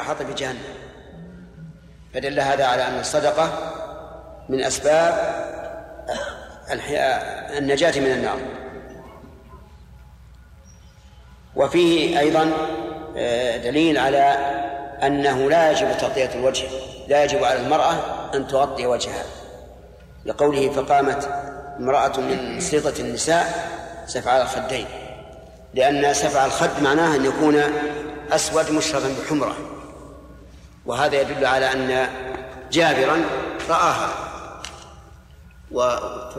أحاط بجهنم. فدل هذا على أن الصدقة من أسباب النجاة من النار. وفيه أيضا آه، دليل على أنه لا يجب تغطية الوجه لا يجب على المرأة أن تغطي وجهها. لقوله فقامت امرأة من سلطة النساء سفع الخدين. لأن سفع الخد معناه أن يكون أسود مشربا بحمرة. وهذا يدل على أن جابرا رآها.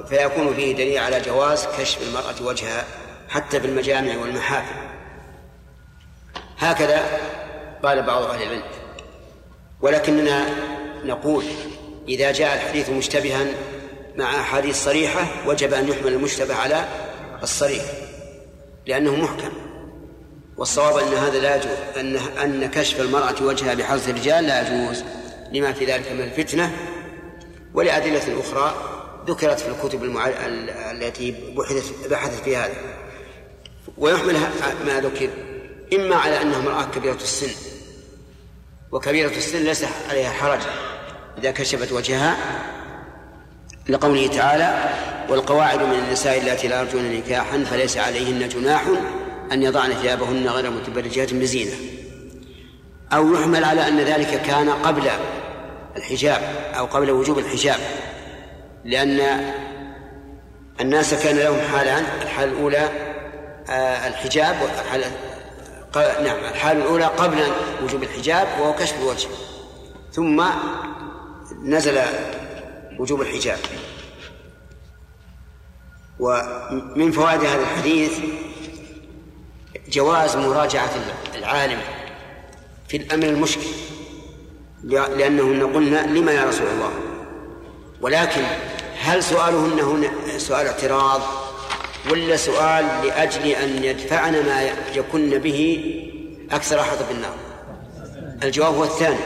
فيكون فيه دليل على جواز كشف المرأة وجهها حتى في المجامع والمحافل. هكذا قال بعض أهل العلم. ولكننا نقول إذا جاء الحديث مشتبها مع أحاديث صريحة وجب أن يحمل المشتبه على الصريح لأنه محكم. والصواب أن هذا لا يجوز أن أن كشف المرأة وجهها بحرص الرجال لا يجوز. لما في ذلك من الفتنة ولأدلة أخرى ذكرت في الكتب المع... التي بحثت بحثت في هذا. ويحمل ما ذكر إما على أنها امرأة كبيرة السن. وكبيرة السن ليس عليها حرج إذا كشفت وجهها لقوله تعالى والقواعد من النساء اللاتي لا يرجون نكاحا فليس عليهن جناح أن يضعن ثيابهن غير متبرجات بزينة. أو يحمل على أن ذلك كان قبل الحجاب أو قبل وجوب الحجاب. لأن الناس كان لهم حالان الحالة الأولى آه، الحجاب والحالة نعم الحالة الأولى قبل وجوب الحجاب وهو كشف الوجه. ثم نزل وجوب الحجاب. ومن فوائد هذا الحديث جواز مراجعة العالم في الأمر المشكل لأنهن قلنا لما يا رسول الله؟ ولكن هل سؤالهن هنا سؤال اعتراض ولا سؤال لأجل أن يدفعن ما يكن به أكثر حظ بالنار؟ الجواب هو الثاني.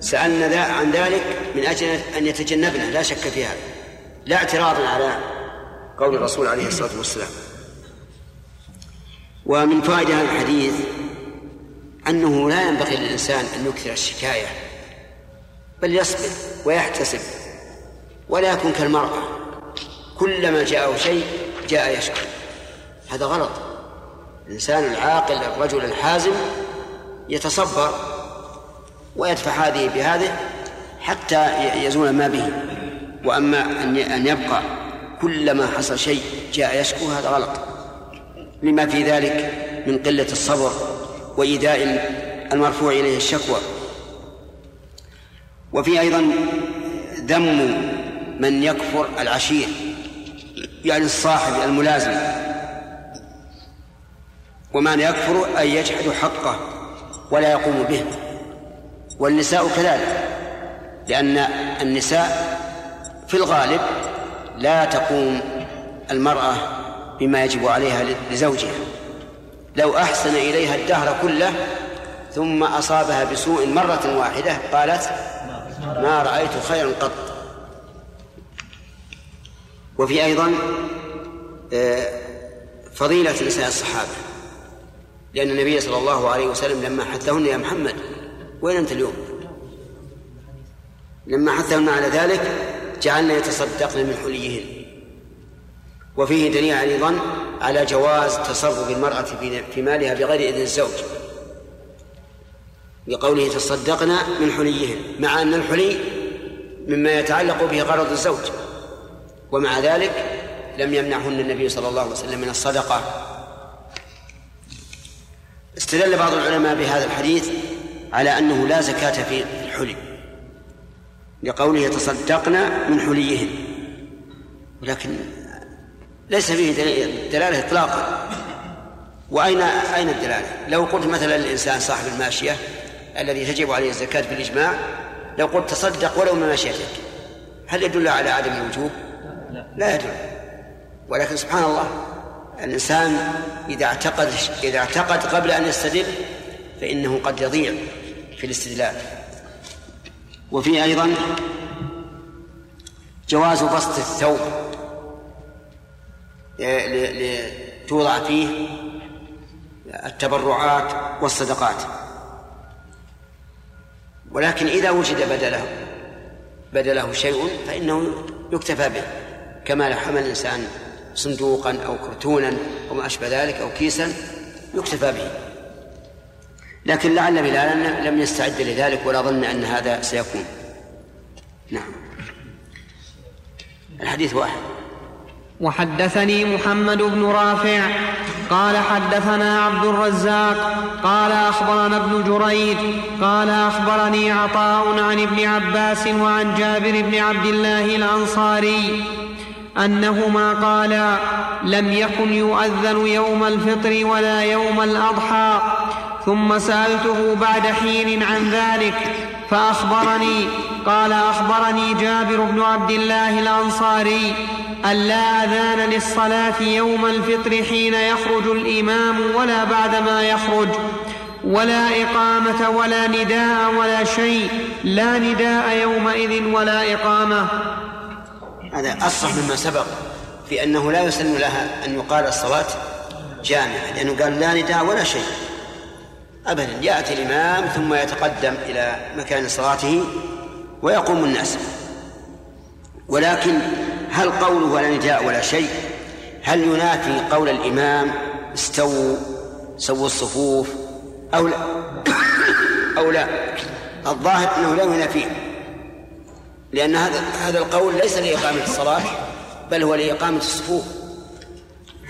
سألنا ذا عن ذلك من أجل أن يتجنبنا لا شك في هذا. لا اعتراضا على قول الرسول عليه الصلاة والسلام. ومن فوائد هذا الحديث أنه لا ينبغي للإنسان أن يكثر الشكاية بل يصبر ويحتسب ولا يكون كالمرأة. كلما جاءه شيء جاء يشكو. هذا غلط. الإنسان العاقل الرجل الحازم يتصبر ويدفع هذه بهذه حتى يزول ما به. وأما أن يبقى كلما حصل شيء جاء يشكو هذا غلط. لما في ذلك من قلة الصبر وإيذاء المرفوع إليه الشكوى. وفي أيضا ذم من يكفر العشير يعني الصاحب الملازم. ومعنى يكفر أي يجحد حقه ولا يقوم به. والنساء كذلك لأن النساء في الغالب لا تقوم المرأة بما يجب عليها لزوجها. لو أحسن إليها الدهر كله ثم أصابها بسوء مرة واحدة قالت ما رأيت خيرا قط. وفي أيضا آه، فضيلة نساء الصحابة. لأن النبي صلى الله عليه وسلم لما حثهن يا محمد وين أنت اليوم؟ لما حثهن على ذلك جعلنا يتصدقن من حليهن. وفيه دليل أيضا على جواز تصرف المرأة في مالها بغير إذن الزوج. بقوله تصدقن من حليهن مع أن الحلي مما يتعلق به غرض الزوج. ومع ذلك لم يمنعهن النبي صلى الله عليه وسلم من الصدقة. استدل بعض العلماء بهذا الحديث على أنه لا زكاة في الحلي. لقوله يتصدقن من حليهن ولكن ليس فيه دلالة إطلاقا. وأين أين الدلالة؟ لو قلت مثلا للإنسان صاحب الماشية الذي تجب عليه الزكاة بالإجماع لو قلت تصدق ولو من ماشيتك هل يدل على عدم الوجوب؟ لا يدل. ولكن سبحان الله الإنسان إذا اعتقد إذا اعتقد قبل أن يستدل فإنه قد يضيع في الاستدلال. وفي أيضا جواز بسط الثوب. توضع فيه التبرعات والصدقات. ولكن إذا وجد بدله بدله شيء فإنه يكتفى به كما لو حمل الإنسان صندوقا أو كرتونا أو ما أشبه ذلك أو كيسا يكتفى به. لكن لعل بلالا لم يستعد لذلك ولا ظن أن هذا سيكون. نعم. الحديث واحد. وحدثني محمد بن رافع قال حدثنا عبد الرزاق قال أخبرنا ابن جريج قال أخبرني عطاء عن ابن عباس وعن جابر بن عبد الله الأنصاري أنهما قالا لم يكن يؤذن يوم الفطر ولا يوم الأضحى ثم سألته بعد حين عن ذلك فأخبرني قال أخبرني جابر بن عبد الله الأنصاري أن لا أذان للصلاة يوم الفطر حين يخرج الإمام ولا بعدما يخرج ولا إقامة ولا نداء ولا شيء لا نداء يومئذ ولا إقامة. هذا أصح مما سبق في أنه لا يسن لها أن يقال الصلاة جامعة لأنه قال لا نداء ولا شيء. ابدا يأتي الإمام ثم يتقدم إلى مكان صلاته ويقوم الناس. ولكن هل قوله ولا نداء ولا شيء؟ هل ينافي قول الإمام استووا سووا الصفوف أو لا؟ أو لا؟ الظاهر أنه لا ينافيه. لأن هذا هذا القول ليس لإقامة الصلاة بل هو لإقامة الصفوف.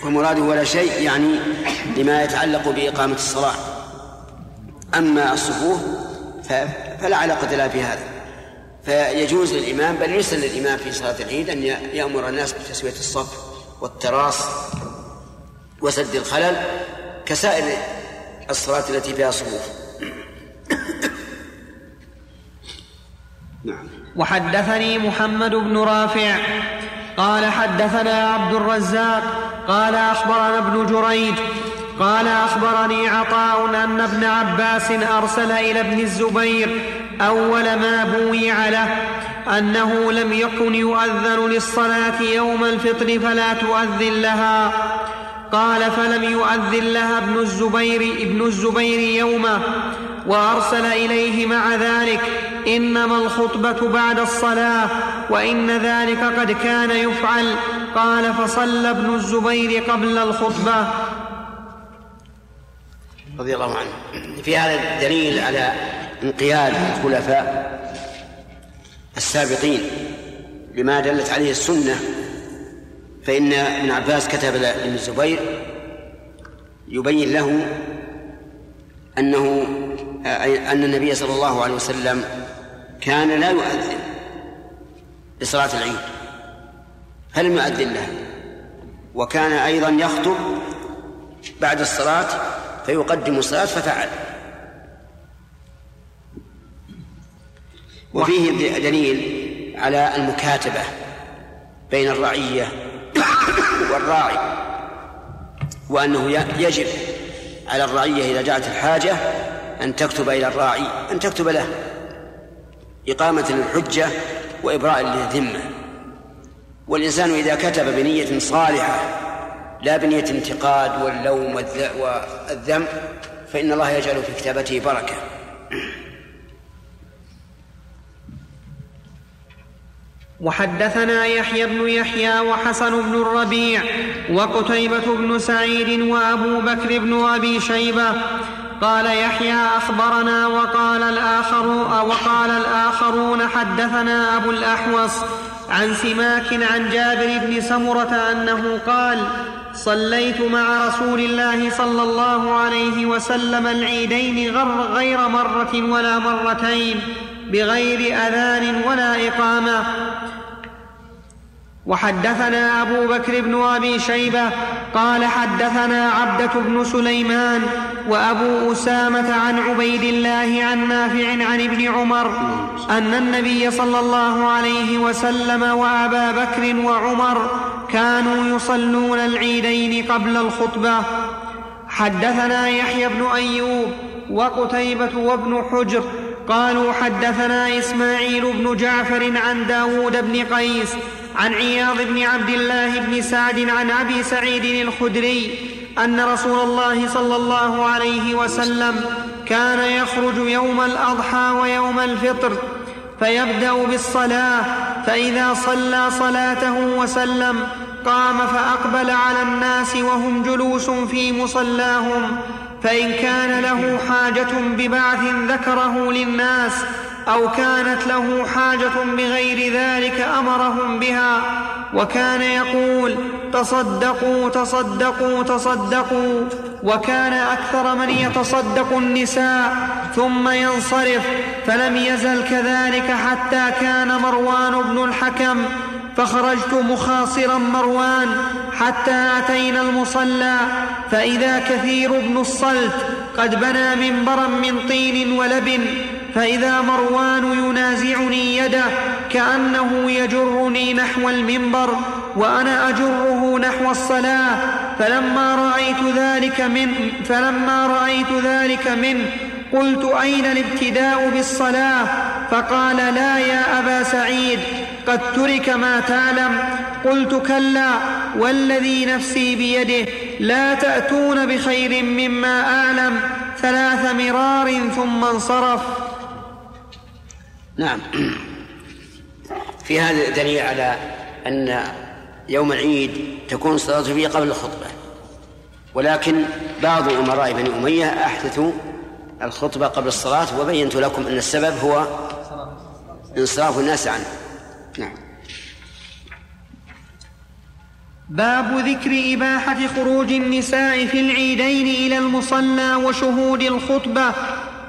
ومراده ولا شيء يعني لما يتعلق بإقامة الصلاة. أما الصفوف فلا علاقة لها في هذا. فيجوز للإمام بل يسن للإمام في صلاة العيد أن يأمر الناس بتسوية الصف والتراص وسد الخلل كسائر الصلاة التي فيها صفوف. نعم. وحدثني محمد بن رافع قال حدثنا عبد الرزاق قال أخبرنا ابن جريج قال أخبرني عطاء أن ابن عباس أرسل إلى ابن الزبير أول ما بويع له أنه لم يكن يؤذن للصلاة يوم الفطر فلا تؤذن لها. قال فلم يؤذن لها ابن الزبير ابن الزبير يومه وأرسل إليه مع ذلك إنما الخطبة بعد الصلاة وإن ذلك قد كان يفعل. قال فصلى ابن الزبير قبل الخطبة رضي الله عنه. في هذا دليل على انقياد الخلفاء السابقين بما دلت عليه السنة فإن ابن عباس كتب لابن الزبير يبين له أنه أن النبي صلى الله عليه وسلم كان لا يؤذن لصلاة العيد. فلم يؤذن لها وكان أيضا يخطب بعد الصلاة فيقدم الصلاة ففعل. وفيه دليل على المكاتبة بين الرعية والراعي وأنه يجب على الرعية إذا جاءت الحاجة أن تكتب إلى الراعي أن تكتب له إقامة للحجة وإبراء للذمة. والإنسان إذا كتب بنية صالحة لا بنية انتقاد واللوم والذم فإن الله يجعل في كتابته بركة. وحدثنا يحيى بن يحيى وحسن بن الربيع وقتيبة بن سعيد وأبو بكر بن أبي شيبة قال يحيى أخبرنا وقال الآخر وقال الآخرون حدثنا أبو الأحوص عن سماك عن جابر بن سمرة أنه قال صليت مع رسول الله صلى الله عليه وسلم العيدين غير مرة ولا مرتين بغير أذان ولا إقامة. وحدثنا أبو بكر بن أبي شيبة قال حدثنا عبدة بن سليمان وأبو أسامة عن عبيد الله عن نافع عن ابن عمر أن النبي صلى الله عليه وسلم وأبا بكر وعمر كانوا يصلون العيدين قبل الخطبة. حدثنا يحيى بن أيوب وقتيبة وابن حجر قالوا حدثنا إسماعيل بن جعفر عن داود بن قيس عن عياض بن عبد الله بن سعد عن أبي سعيد الخدري أن رسول الله صلى الله عليه وسلم كان يخرج يوم الأضحى ويوم الفطر فيبدأ بالصلاة فإذا صلى صلاته وسلم قام فأقبل على الناس وهم جلوس في مصلاهم فإن كان له حاجة ببعث ذكره للناس أو كانت له حاجة بغير ذلك أمرهم بها وكان يقول تصدقوا تصدقوا تصدقوا وكان أكثر من يتصدق النساء ثم ينصرف فلم يزل كذلك حتى كان مروان بن الحكم فخرجت مخاصرا مروان حتى أتينا المصلى فإذا كثير بن الصلت قد بنى منبرا من طين ولبن فإذا مروان ينازعني يده كأنه يجرني نحو المنبر وأنا أجره نحو الصلاة فلما رأيت ذلك من فلما رأيت ذلك منه قلت أين الابتداء بالصلاة؟ فقال لا يا أبا سعيد قد ترك ما تعلم. قلت كلا والذي نفسي بيده لا تأتون بخير مما أعلم. ثلاث مرار ثم انصرف. نعم. في هذا دليل على أن يوم العيد تكون الصلاة فيه قبل الخطبة. ولكن بعض أمراء بني أمية أحدثوا الخطبة قبل الصلاة وبينت لكم أن السبب هو انصراف الناس عنه. نعم. باب ذكر إباحة خروج النساء في العيدين إلى المصلى وشهود الخطبة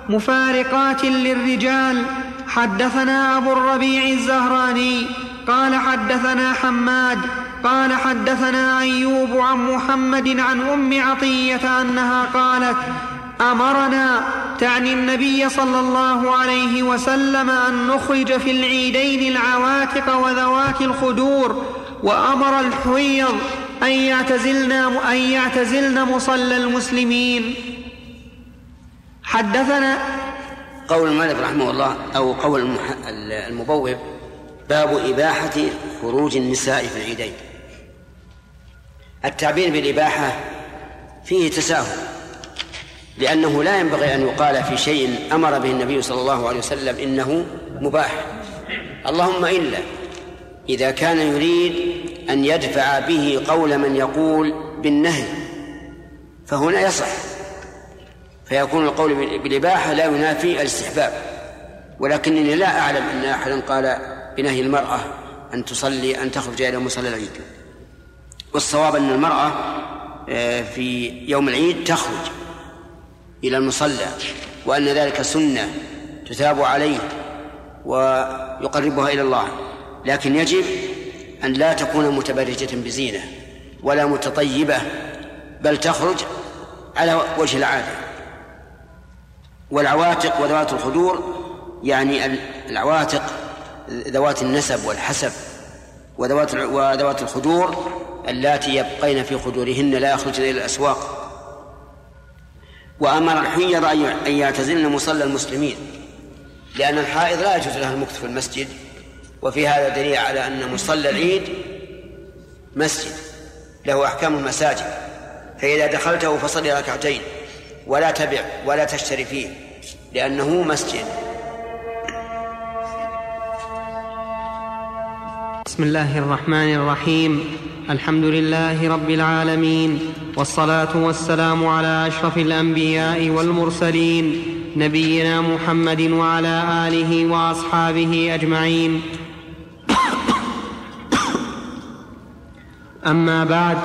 مفارقات للرجال حدثنا أبو الربيع الزهراني قال حدثنا حماد قال حدثنا أيوب عن محمد عن أم عطية أنها قالت أمرنا تعني النبي صلى الله عليه وسلم أن نخرج في العيدين العواتق وذوات الخدور وأمر الحويض أن يعتزلن أن يعتزلن مصلى المسلمين. حدثنا قول المالك رحمه الله أو قول المبوب باب إباحة خروج النساء في العيدين. التعبير بالإباحة فيه تساهل لأنه لا ينبغي أن يقال في شيء أمر به النبي صلى الله عليه وسلم إنه مباح. اللهم إلا إذا كان يريد أن يدفع به قول من يقول بالنهي فهنا يصح. فيكون القول بالإباحة لا ينافي الاستحباب. ولكنني لا أعلم أن أحدا قال بنهي المرأة أن تصلي أن تخرج إلى مصلى العيد. والصواب أن المرأة آه، في يوم العيد تخرج إلى المصلى وأن ذلك سنة تثاب عليه ويقربها إلى الله. لكن يجب أن لا تكون متبرجة بزينة ولا متطيبة بل تخرج على وجه العادة. والعواتق وذوات الخدور يعني العواتق ذوات النسب والحسب وذوات وذوات الخدور اللاتي يبقين في خدورهن لا يخرجن إلى الأسواق. وأمر الحيض أن يعتزلن مصلى المسلمين لأن الحائض لا يجوز لها المكث في المسجد وفي هذا دليل على أن مصلى العيد مسجد له أحكام المساجد فإذا دخلته فصل ركعتين. ولا تبع ولا تشتري فيه لأنه مسجد. بسم الله الرحمن الرحيم. الحمد لله رب العالمين والصلاة والسلام على أشرف الأنبياء والمرسلين نبينا محمد وعلى آله وأصحابه أجمعين. أما بعد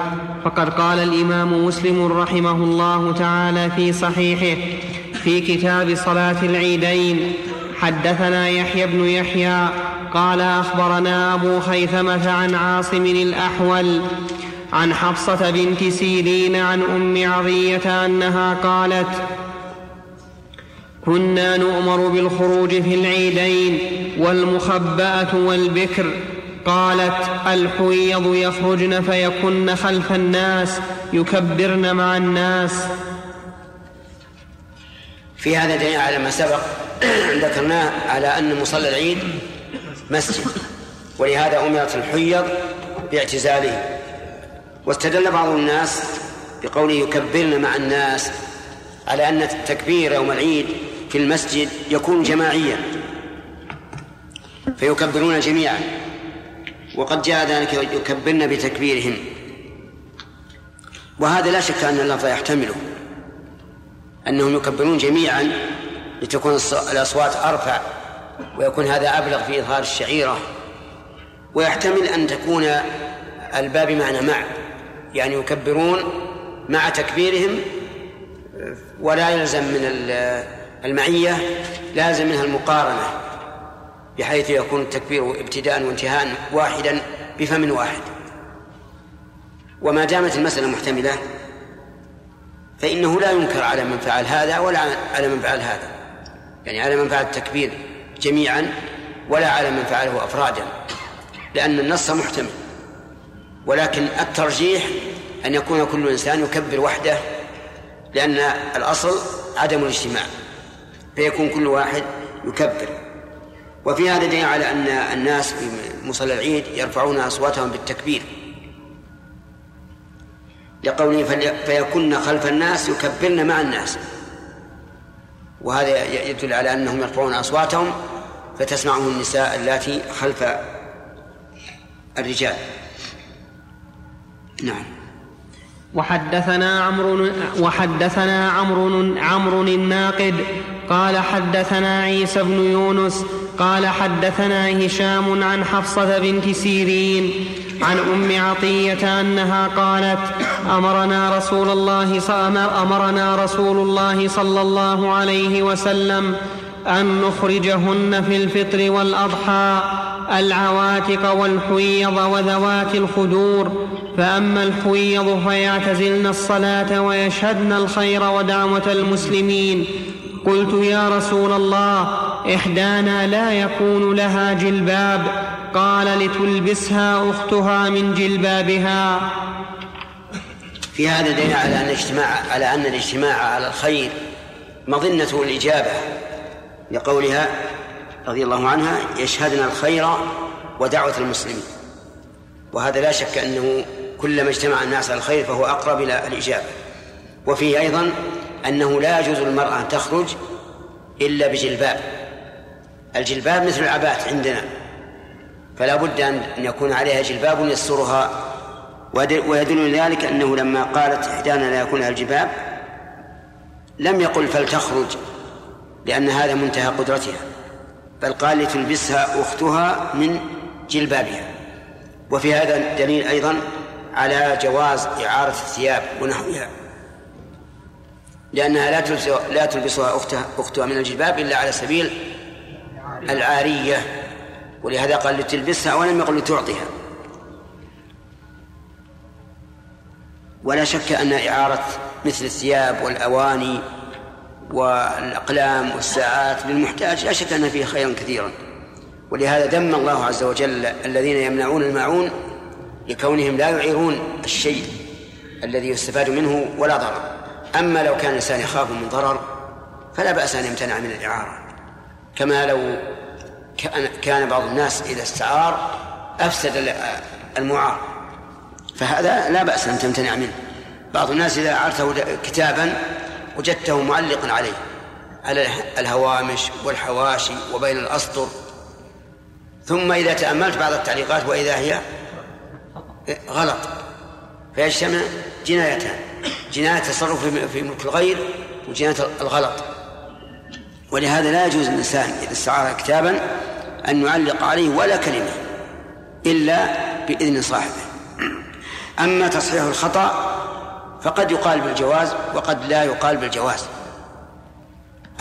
فقد قال الإمام مسلم رحمه الله تعالى في صحيحه في كتاب صلاة العيدين حدثنا يحيى بن يحيى قال أخبرنا أبو خيثمة عن عاصم الأحول عن حفصة بنت سيرين عن أم عضيه أنها قالت كنا نؤمر بالخروج في العيدين والمخبأة والبكر قالت الحويض يخرجن فيكن خلف الناس يكبرن مع الناس. في هذا دليل على ما سبق ذكرناه على أن مصلى العيد مسجد ولهذا أمرت الحيض باعتزاله. واستدل بعض الناس بقوله يكبرن مع الناس على أن التكبير يوم العيد في المسجد يكون جماعيا فيكبرون جميعا. وقد جاء ذلك يكبرن بتكبيرهم وهذا لا شك أن اللفظ يحتمله. أنهم يكبرون جميعا لتكون الأصوات أرفع ويكون هذا أبلغ في إظهار الشعيرة. ويحتمل أن تكون الباب بمعنى مع يعني يكبرون مع تكبيرهم ولا يلزم من المعية لازم منها المقارنة. بحيث يكون التكبير ابتداء وانتهاء واحدا بفم واحد. وما دامت المسألة محتملة فإنه لا ينكر على من فعل هذا ولا على من فعل هذا. يعني على من فعل التكبير جميعا ولا على من فعله أفرادا لأن النص محتمل. ولكن الترجيح أن يكون كل إنسان يكبر وحده لأن الأصل عدم الاجتماع فيكون كل واحد يكبر. وفي هذا دليل على أن الناس في مصلى العيد يرفعون أصواتهم بالتكبير. لقوله فيكن خلف الناس يكبرن مع الناس. وهذا يدل على أنهم يرفعون أصواتهم فتسمعهم النساء اللاتي خلف الرجال. نعم. وحدثنا عمرو وحدثنا عمرو عمرو الناقد قال حدثنا عيسى بن يونس قال حدثنا هشام عن حفصة بنت سيرين عن أم عطية أنها قالت أمرنا رسول الله أمرنا رسول الله صلى الله عليه وسلم أن نخرجهن في الفطر والأضحى العواتق والحويض وذوات الخدور فأما الحويض فيعتزلن الصلاة ويشهدن الخير ودعوة المسلمين. قلت يا رسول الله إحدانا لا يكون لها جلباب قال لتلبسها أختها من جلبابها. في هذا دليل على أن الاجتماع على أن الاجتماع على الخير مظنة الإجابة لقولها رضي الله عنها يشهدن الخير ودعوة المسلمين. وهذا لا شك أنه كلما اجتمع الناس على الخير فهو أقرب إلى الإجابة. وفيه أيضا أنه لا يجوز للمرأة أن تخرج إلا بجلباب. الجلباب مثل العبات عندنا. فلا بد أن يكون عليها جلباب يسترها. ويدل ذلك أنه لما قالت إحدانا لا يكون لها الجلباب لم يقل فلتخرج لأن هذا منتهى قدرتها. بل قال لتلبسها أختها من جلبابها. وفي هذا دليل أيضا على جواز إعارة الثياب ونحوها. لأنها لا تلبسها لا تلبسها أختها أختها من الجلباب إلا على سبيل العارية ولهذا قال لتلبسها ولم يقل لتعطيها. ولا شك أن إعارة مثل الثياب والأواني والأقلام والساعات للمحتاج لا شك أن فيه خيرا كثيرا. ولهذا ذم الله عز وجل الذين يمنعون الماعون لكونهم لا يعيرون الشيء الذي يستفاد منه ولا ضرر. أما لو كان الإنسان يخاف من ضرر فلا بأس أن يمتنع من الإعارة. كما لو كان بعض الناس إذا استعار أفسد المعار. فهذا لا بأس أن تمتنع منه. بعض الناس إذا أعرته كتابا وجدته معلقا عليه. على الهوامش والحواشي وبين الأسطر. ثم إذا تأملت بعض التعليقات وإذا هي غلط. فيجتمع جنايتان. جناية التصرف في ملك الغير وجناية الغلط. ولهذا لا يجوز للإنسان إذا استعار كتابا أن يعلق عليه ولا كلمة إلا بإذن صاحبه. أما تصحيح الخطأ فقد يقال بالجواز وقد لا يقال بالجواز.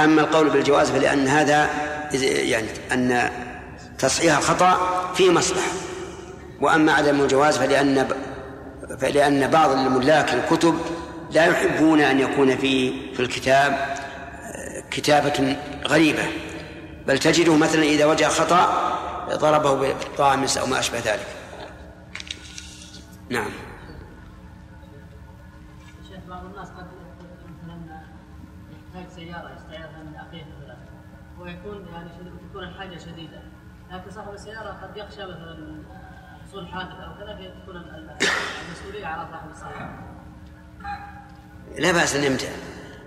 أما القول بالجواز فلأن هذا يعني أن تصحيح الخطأ فيه مصلحة. وأما عدم الجواز فلأن فلأن بعض الملاك الكتب لا يحبون أن يكون في في الكتاب كتابة غريبة. بل تجده مثلا إذا وجد خطأ ضربه بالطامس أو ما أشبه ذلك. نعم. بعض الناس قد مثلا يحتاج سيارة يستعيرها مثلا ويكون يعني تكون الحاجة شديدة. لكن صاحب السيارة قد يخشى مثلا لا بأس أن يمتع.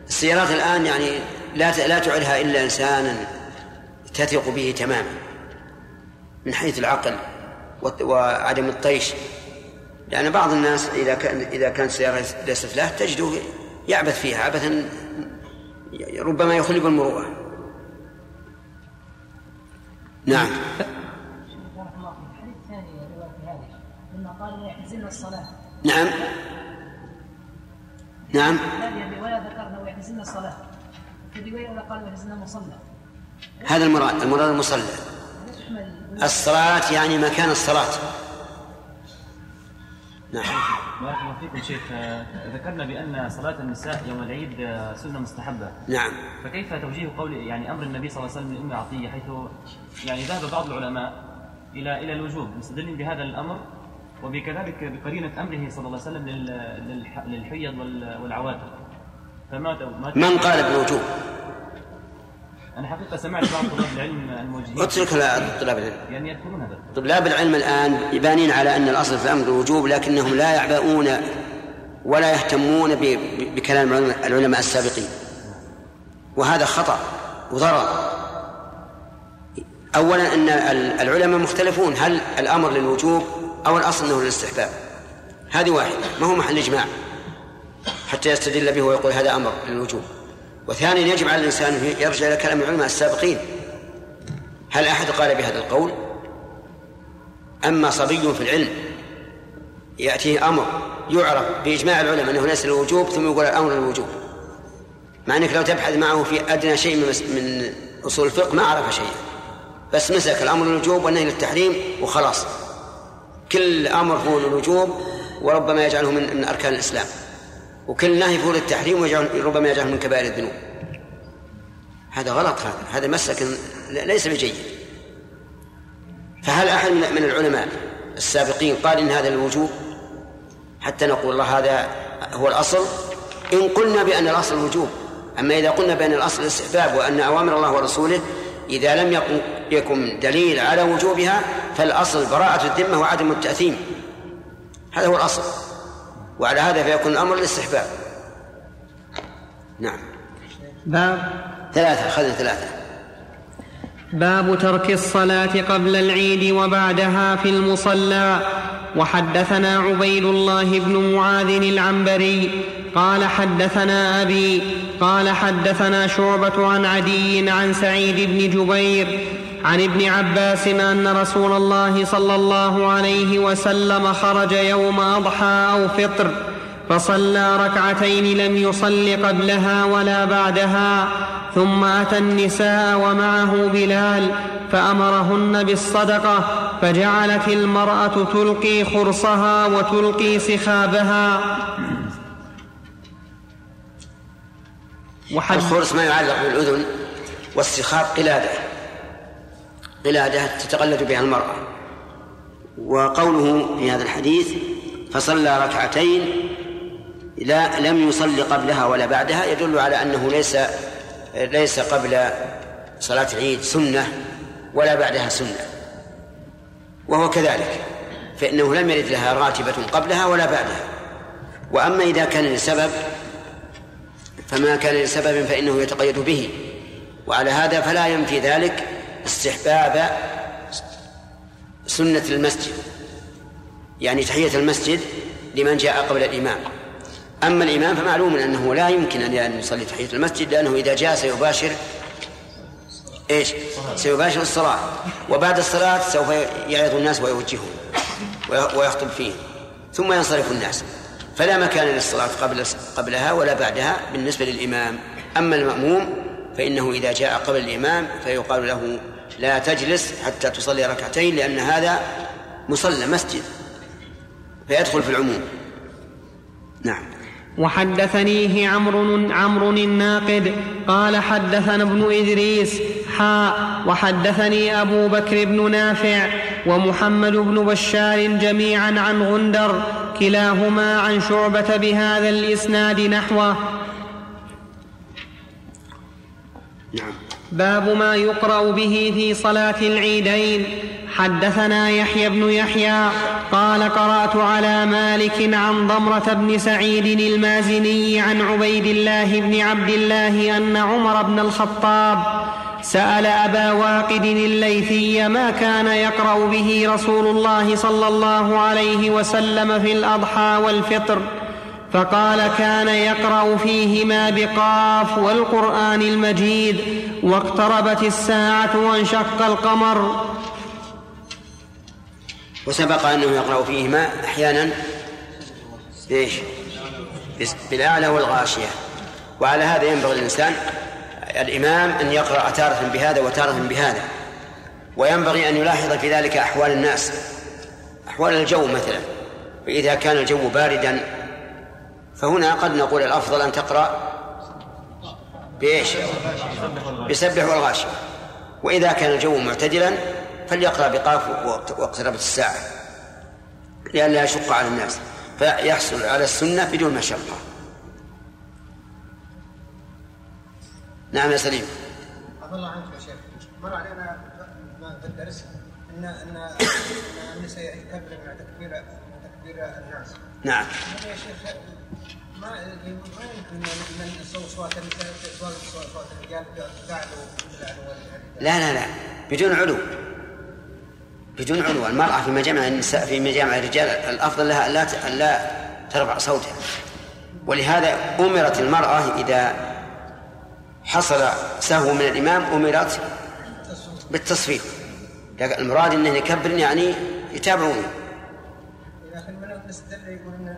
السيارات الآن يعني لا لا تعرها إلا إنسانا تثق به تماما من حيث العقل وعدم الطيش. لأن بعض الناس إذا كان إذا كانت سيارة ليست له تجده يعبث فيها عبثا ربما يخلب المروءة. نعم. نعم. نعم. ولا ذكرنا ويحزن الصلاة. في الرواية قال ويحزن المصلى. هذا المراد المراد المصلى. الصلاة يعني مكان الصلاة. نعم. بارك الله فيكم شيخ. ذكرنا بأن صلاة النساء يوم العيد سنة مستحبة. نعم. فكيف توجيه قول يعني أمر النبي صلى الله عليه وسلم لأم عطية حيث يعني ذهب بعض العلماء إلى إلى الوجوب؟ مستدلين بهذا الأمر وبكذلك بقرينة أمره صلى الله عليه وسلم للحيض والعواتق. فما من قال بالوجوب؟ أنا حقيقة سمعت بعض طلاب العلم الموجهين. أترك طلاب العلم. يعني يذكرون هذا طلاب العلم الآن يبانين على أن الأصل في الامر الوجوب لكنهم لا يعبؤون ولا يهتمون بكلام العلماء السابقين. وهذا خطأ وضرر. اولا أن العلماء مختلفون. هل الأمر للوجوب أو الأصل أنه للاستحباب. هذه واحدة. ما هو محل إجماع؟ حتى يستدل به ويقول هذا أمر للوجوب. وثانيا يجب على الإنسان يرجع إلى كلام العلماء السابقين. هل أحد قال بهذا القول؟ أما صبي في العلم يأتيه أمر يعرف بإجماع العلماء أنه ليس للوجوب ثم يقول الأمر للوجوب. مع أنك لو تبحث معه في أدنى شيء من أصول الفقه ما عرف شيئا. بس مسك الأمر للوجوب والنهي للتحريم وخلاص. كل أمر هو للوجوب وربما يجعله من أركان الإسلام. وكل نهي فهو للتحريم ربما يجعله من كبائر الذنوب. هذا غلط هذا. هذا مسلك ليس بجيد. فهل أحد من العلماء السابقين قال إن هذا الوجوب حتى نقول الله هذا هو الأصل. إن قلنا بأن الأصل الوجوب أما إذا قلنا بأن الأصل الاستحباب وأن أوامر الله ورسوله إذا لم يكن يكن دليل على وجوبها فالأصل براءة الذمة وعدم التأثيم. هذا هو الأصل. وعلى هذا فيكون الأمر الاستحباب. نعم. باب ثلاثة أخذنا ثلاثة. باب ترك الصلاة قبل العيد وبعدها في المصلى. وحدثنا عبيد الله بن معاذ العنبري قال حدثنا أبي قال حدثنا شعبة عن عدي عن سعيد بن جبير عن ابن عباس إن رسول الله صلى الله عليه وسلم خرج يوم أضحى أو فطر فصلى ركعتين لم يصل قبلها ولا بعدها ثم أتى النساء ومعه بلال فأمرهن بالصدقة فجعلت المرأة تلقي خرصها وتلقي سخابها. الخرص ما يعلق بالأذن والسخاب قلادة. قلادة تتقلد بها المرأة. وقوله في هذا الحديث فصلى ركعتين لا لم يصل قبلها ولا بعدها يدل على أنه ليس ليس قبل صلاة العيد سنة ولا بعدها سنة. وهو كذلك فإنه لم يرد لها راتبة قبلها ولا بعدها. وأما إذا كان لسبب فما كان لسبب فإنه يتقيد به. وعلى هذا فلا ينفي ذلك استحباب سنة المسجد يعني تحية المسجد لمن جاء قبل الإمام. أما الإمام فمعلوم أنه لا يمكن أن يصلي تحية المسجد لأنه إذا جاء سيباشر إيش؟ سيباشر الصلاة. وبعد الصلاة سوف يعظ الناس ويوجههم ويخطب فيهم ثم ينصرف الناس. فلا مكان للصلاة قبل قبلها ولا بعدها بالنسبة للإمام. أما المأموم فإنه إذا جاء قبل الإمام فيقال له لا تجلس حتى تصلي ركعتين لأن هذا مصلى مسجد فيدخل في العموم. نعم. وحدثنيه عمرو عمرو الناقد قال حدثنا ابن إدريس حاء وحدثني أبو بكر بن نافع ومحمد بن بشار جميعا عن غندر كلاهما عن شعبة بهذا الإسناد نحوه. نعم. باب ما يقرأ به في صلاة العيدين. حدثنا يحيى بن يحيى قال قرأت على مالك عن ضمرة بن سعيد المازني عن عبيد الله بن عبد الله أن عمر بن الخطاب سأل أبا واقد الليثي ما كان يقرأ به رسول الله صلى الله عليه وسلم في الأضحى والفطر. فقال كان يقرأ فيهما بقاف والقرآن المجيد واقتربت الساعة وانشق القمر. وسبق أنه يقرأ فيهما أحيانا إيش؟ بالأعلى والغاشية. وعلى هذا ينبغي الإنسان الإمام أن يقرأ تارة بهذا وتارة بهذا. وينبغي أن يلاحظ في ذلك أحوال الناس. أحوال الجو مثلا. فإذا كان الجو باردا فهنا قد نقول الأفضل أن تقرأ بإيش؟ بسبح والغاشية. وإذا كان الجو معتدلا فليقرأ بقاف واقتربت الساعة لئلا يشق على الناس فيحصل على السنة بدون مشقة نعم يا سليم. الله عنك يا شيخ. مر علينا في الدرس ان ان النساء يكبر مع تكبير تكبير الناس نعم يا شيخ. لا لا لا. بدون علو. بدون علو. المرأة في مجامع النساء في مجامع الرجال الأفضل لها لا لا ترفع صوتها. ولهذا أمرت المرأة إذا حصل سهو من الإمام أمرت بالتصفيق. المراد أنه يكبر يعني يتابعون لكن من المستدل يقول ان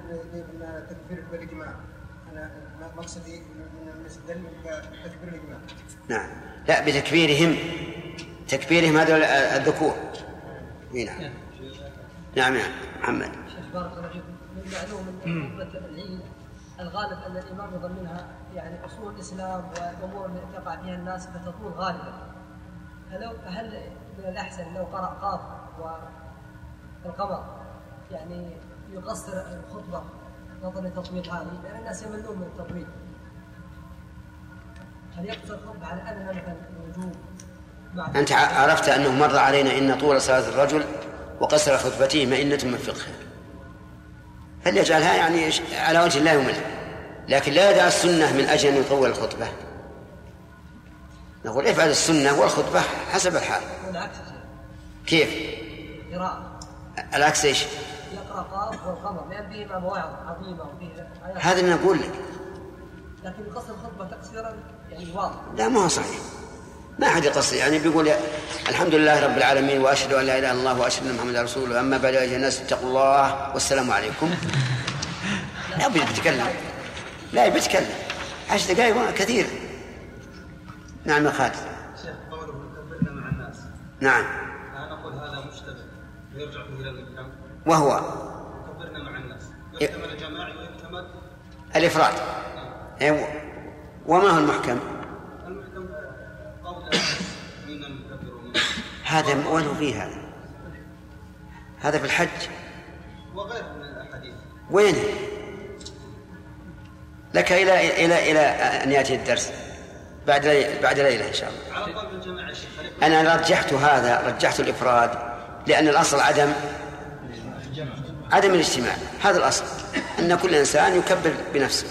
التكبير بالاجماع أنا مقصدي بتكبير الاجماع نعم. لا بتكبيرهم. تكبيرهم هذول الذكور. نعم. نعم. نعم محمد. شيخ بارك الله فيكم من المعلوم إن خطبه العيد الغالب أن الإمام يظن منها يعني أصول الإسلام والامور التي تقع فيها الناس فتطول غالبا فلو هل من الأحسن لو قرأ قاف والقمر يعني يقصر الخطبة نظرا لتطويل هذه لأن الناس يملون من التطويل هل يقصر الخطبة على أدنى مثلا الوجوب أنت عرفت أنه مر علينا إن طول صلاة الرجل وقصر خطبته مئنة من فقهه فليجعلها يعني على وجه لا يمل. لكن لا يدع السنة من أجل أن يطول الخطبة. نقول افعل السنة والخطبة حسب الحال. والعكس. كيف؟ قراءة. العكس إيش؟ يقرأ قاف والقمر لأن بهما مواعظ عظيمة وفيه هذا اللي نقول لك. لكن قصر الخطبة تقصيرا يعني واضح. لا ما هو صحيح. ما حد يقصر. يعني بيقول الحمد لله رب العالمين وأشهد أن لا إله إلا الله وأشهد أن محمدا رسول الله. أما بعد أيها الناس اتقوا الله والسلام عليكم. لا بيتكلم لا بيتكلم عشر دقائق كثير. نعم يا خالد. شيخ قوله مع الناس. نعم. أنا أقول هذا مشتبه. ويرجع به إلى الامام وهو الجماعي ويحتمل الإفراد. إيه، وما هو المحكم؟ هذا وين فيه هذا؟ هذا في الحج. وغير من الأحاديث. وين؟ لك إلى إلى إلى أن يأتي الدرس. بعد ليلة بعد ليلة إن شاء الله. أنا رجحت هذا رجحت الإفراد لأن الأصل عدم. عدم الاجتماع هذا الأصل. أن كل إنسان يكبر بنفسه.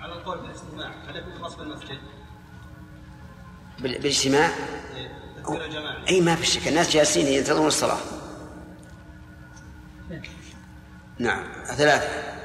على القول بالاجتماع هل يكون خاص بالمسجد؟ بال- بالاجتماع؟ إيه، أي ما في شك. الناس جالسين ينتظرون الصلاة. نعم. ثلاثة.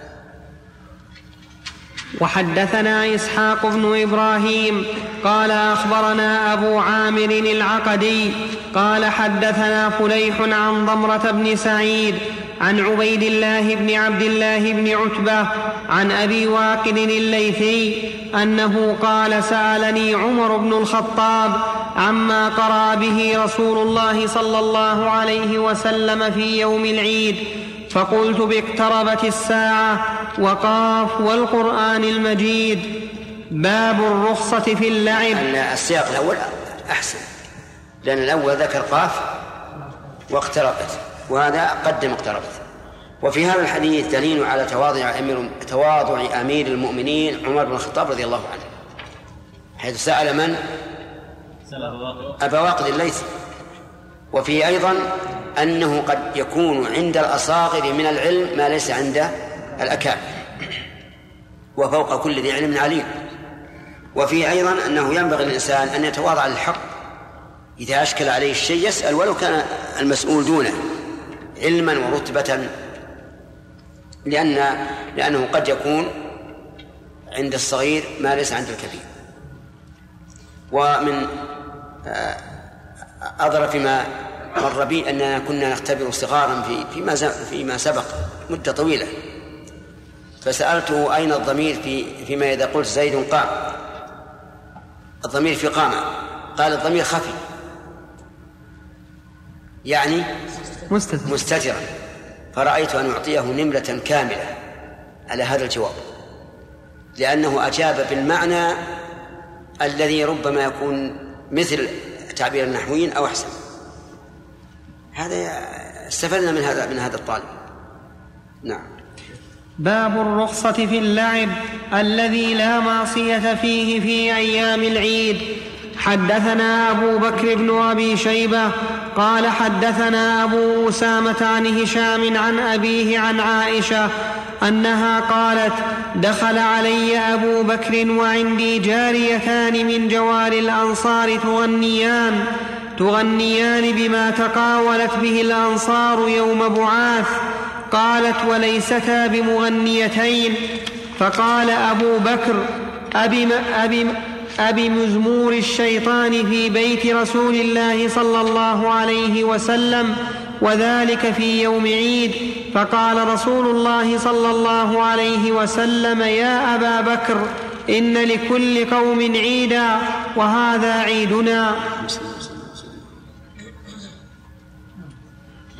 وحدثنا إسحاق بن إبراهيم قال أخبرنا أبو عامر العقدي قال حدثنا فليح عن ضمرة بن سعيد عن عبيد الله بن عبد الله بن عتبة عن أبي واقد الليثي أنه قال سألني عمر بن الخطاب عما قرأ به رسول الله صلى الله عليه وسلم في يوم العيد فقلت باقتربت الساعة وقاف والقرآن المجيد باب الرخصة في اللعب. السياق الأول أحسن لأن الأول ذكر قاف واقتربت وهذا قدم اقتربت وفي هذا الحديث دليل على تواضع أمير تواضع أمير المؤمنين عمر بن الخطاب رضي الله عنه حيث سأل من؟ سأل أبا واقد. أبا واقد الليثي وفيه أيضا أنه قد يكون عند الأصاغر من العلم ما ليس عند الأكابر وفوق كل ذي علم عليم. وفيه أيضا أنه ينبغي للإنسان أن يتواضع للحق. إذا أشكل عليه الشيء يسأل ولو كان المسؤول دونه علما ورتبة لأن لأنه قد يكون عند الصغير ما ليس عند الكبير. ومن آه، أظرف ما مر بي أننا كنا نختبر صغارا في فيما فيما سبق مدة طويلة. فسألته أين الضمير في فيما إذا قلت زيد قام. الضمير في قامة قال الضمير خفي. يعني مستتر مستترا. فرأيت أن أعطيه نملة كاملة على هذا الجواب. لأنه أجاب بالمعنى الذي ربما يكون مثل تعبير النحويين أو أحسن. هذا استفدنا من هذا من هذا الطالب. نعم. باب الرخصة في اللعب الذي لا معصية فيه في أيام العيد. حدثنا أبو بكر بن أبي شيبة قال حدثنا أبو أسامة عن هشام عن أبيه عن عائشة أنها قالت دخل علي أبو بكر وعندي جاريتان من جوار الأنصار تغنيان تغنيان بما تقاولت به الأنصار يوم بعاث قالت وليستا بمغنيتين؟ فقال أبو بكر أبي, أبي, أبي مزمور الشيطان في بيت رسول الله صلى الله عليه وسلم وذلك في يوم عيد. فقال رسول الله صلى الله عليه وسلم يا أبا بكر إن لكل قوم عيدا وهذا عيدنا.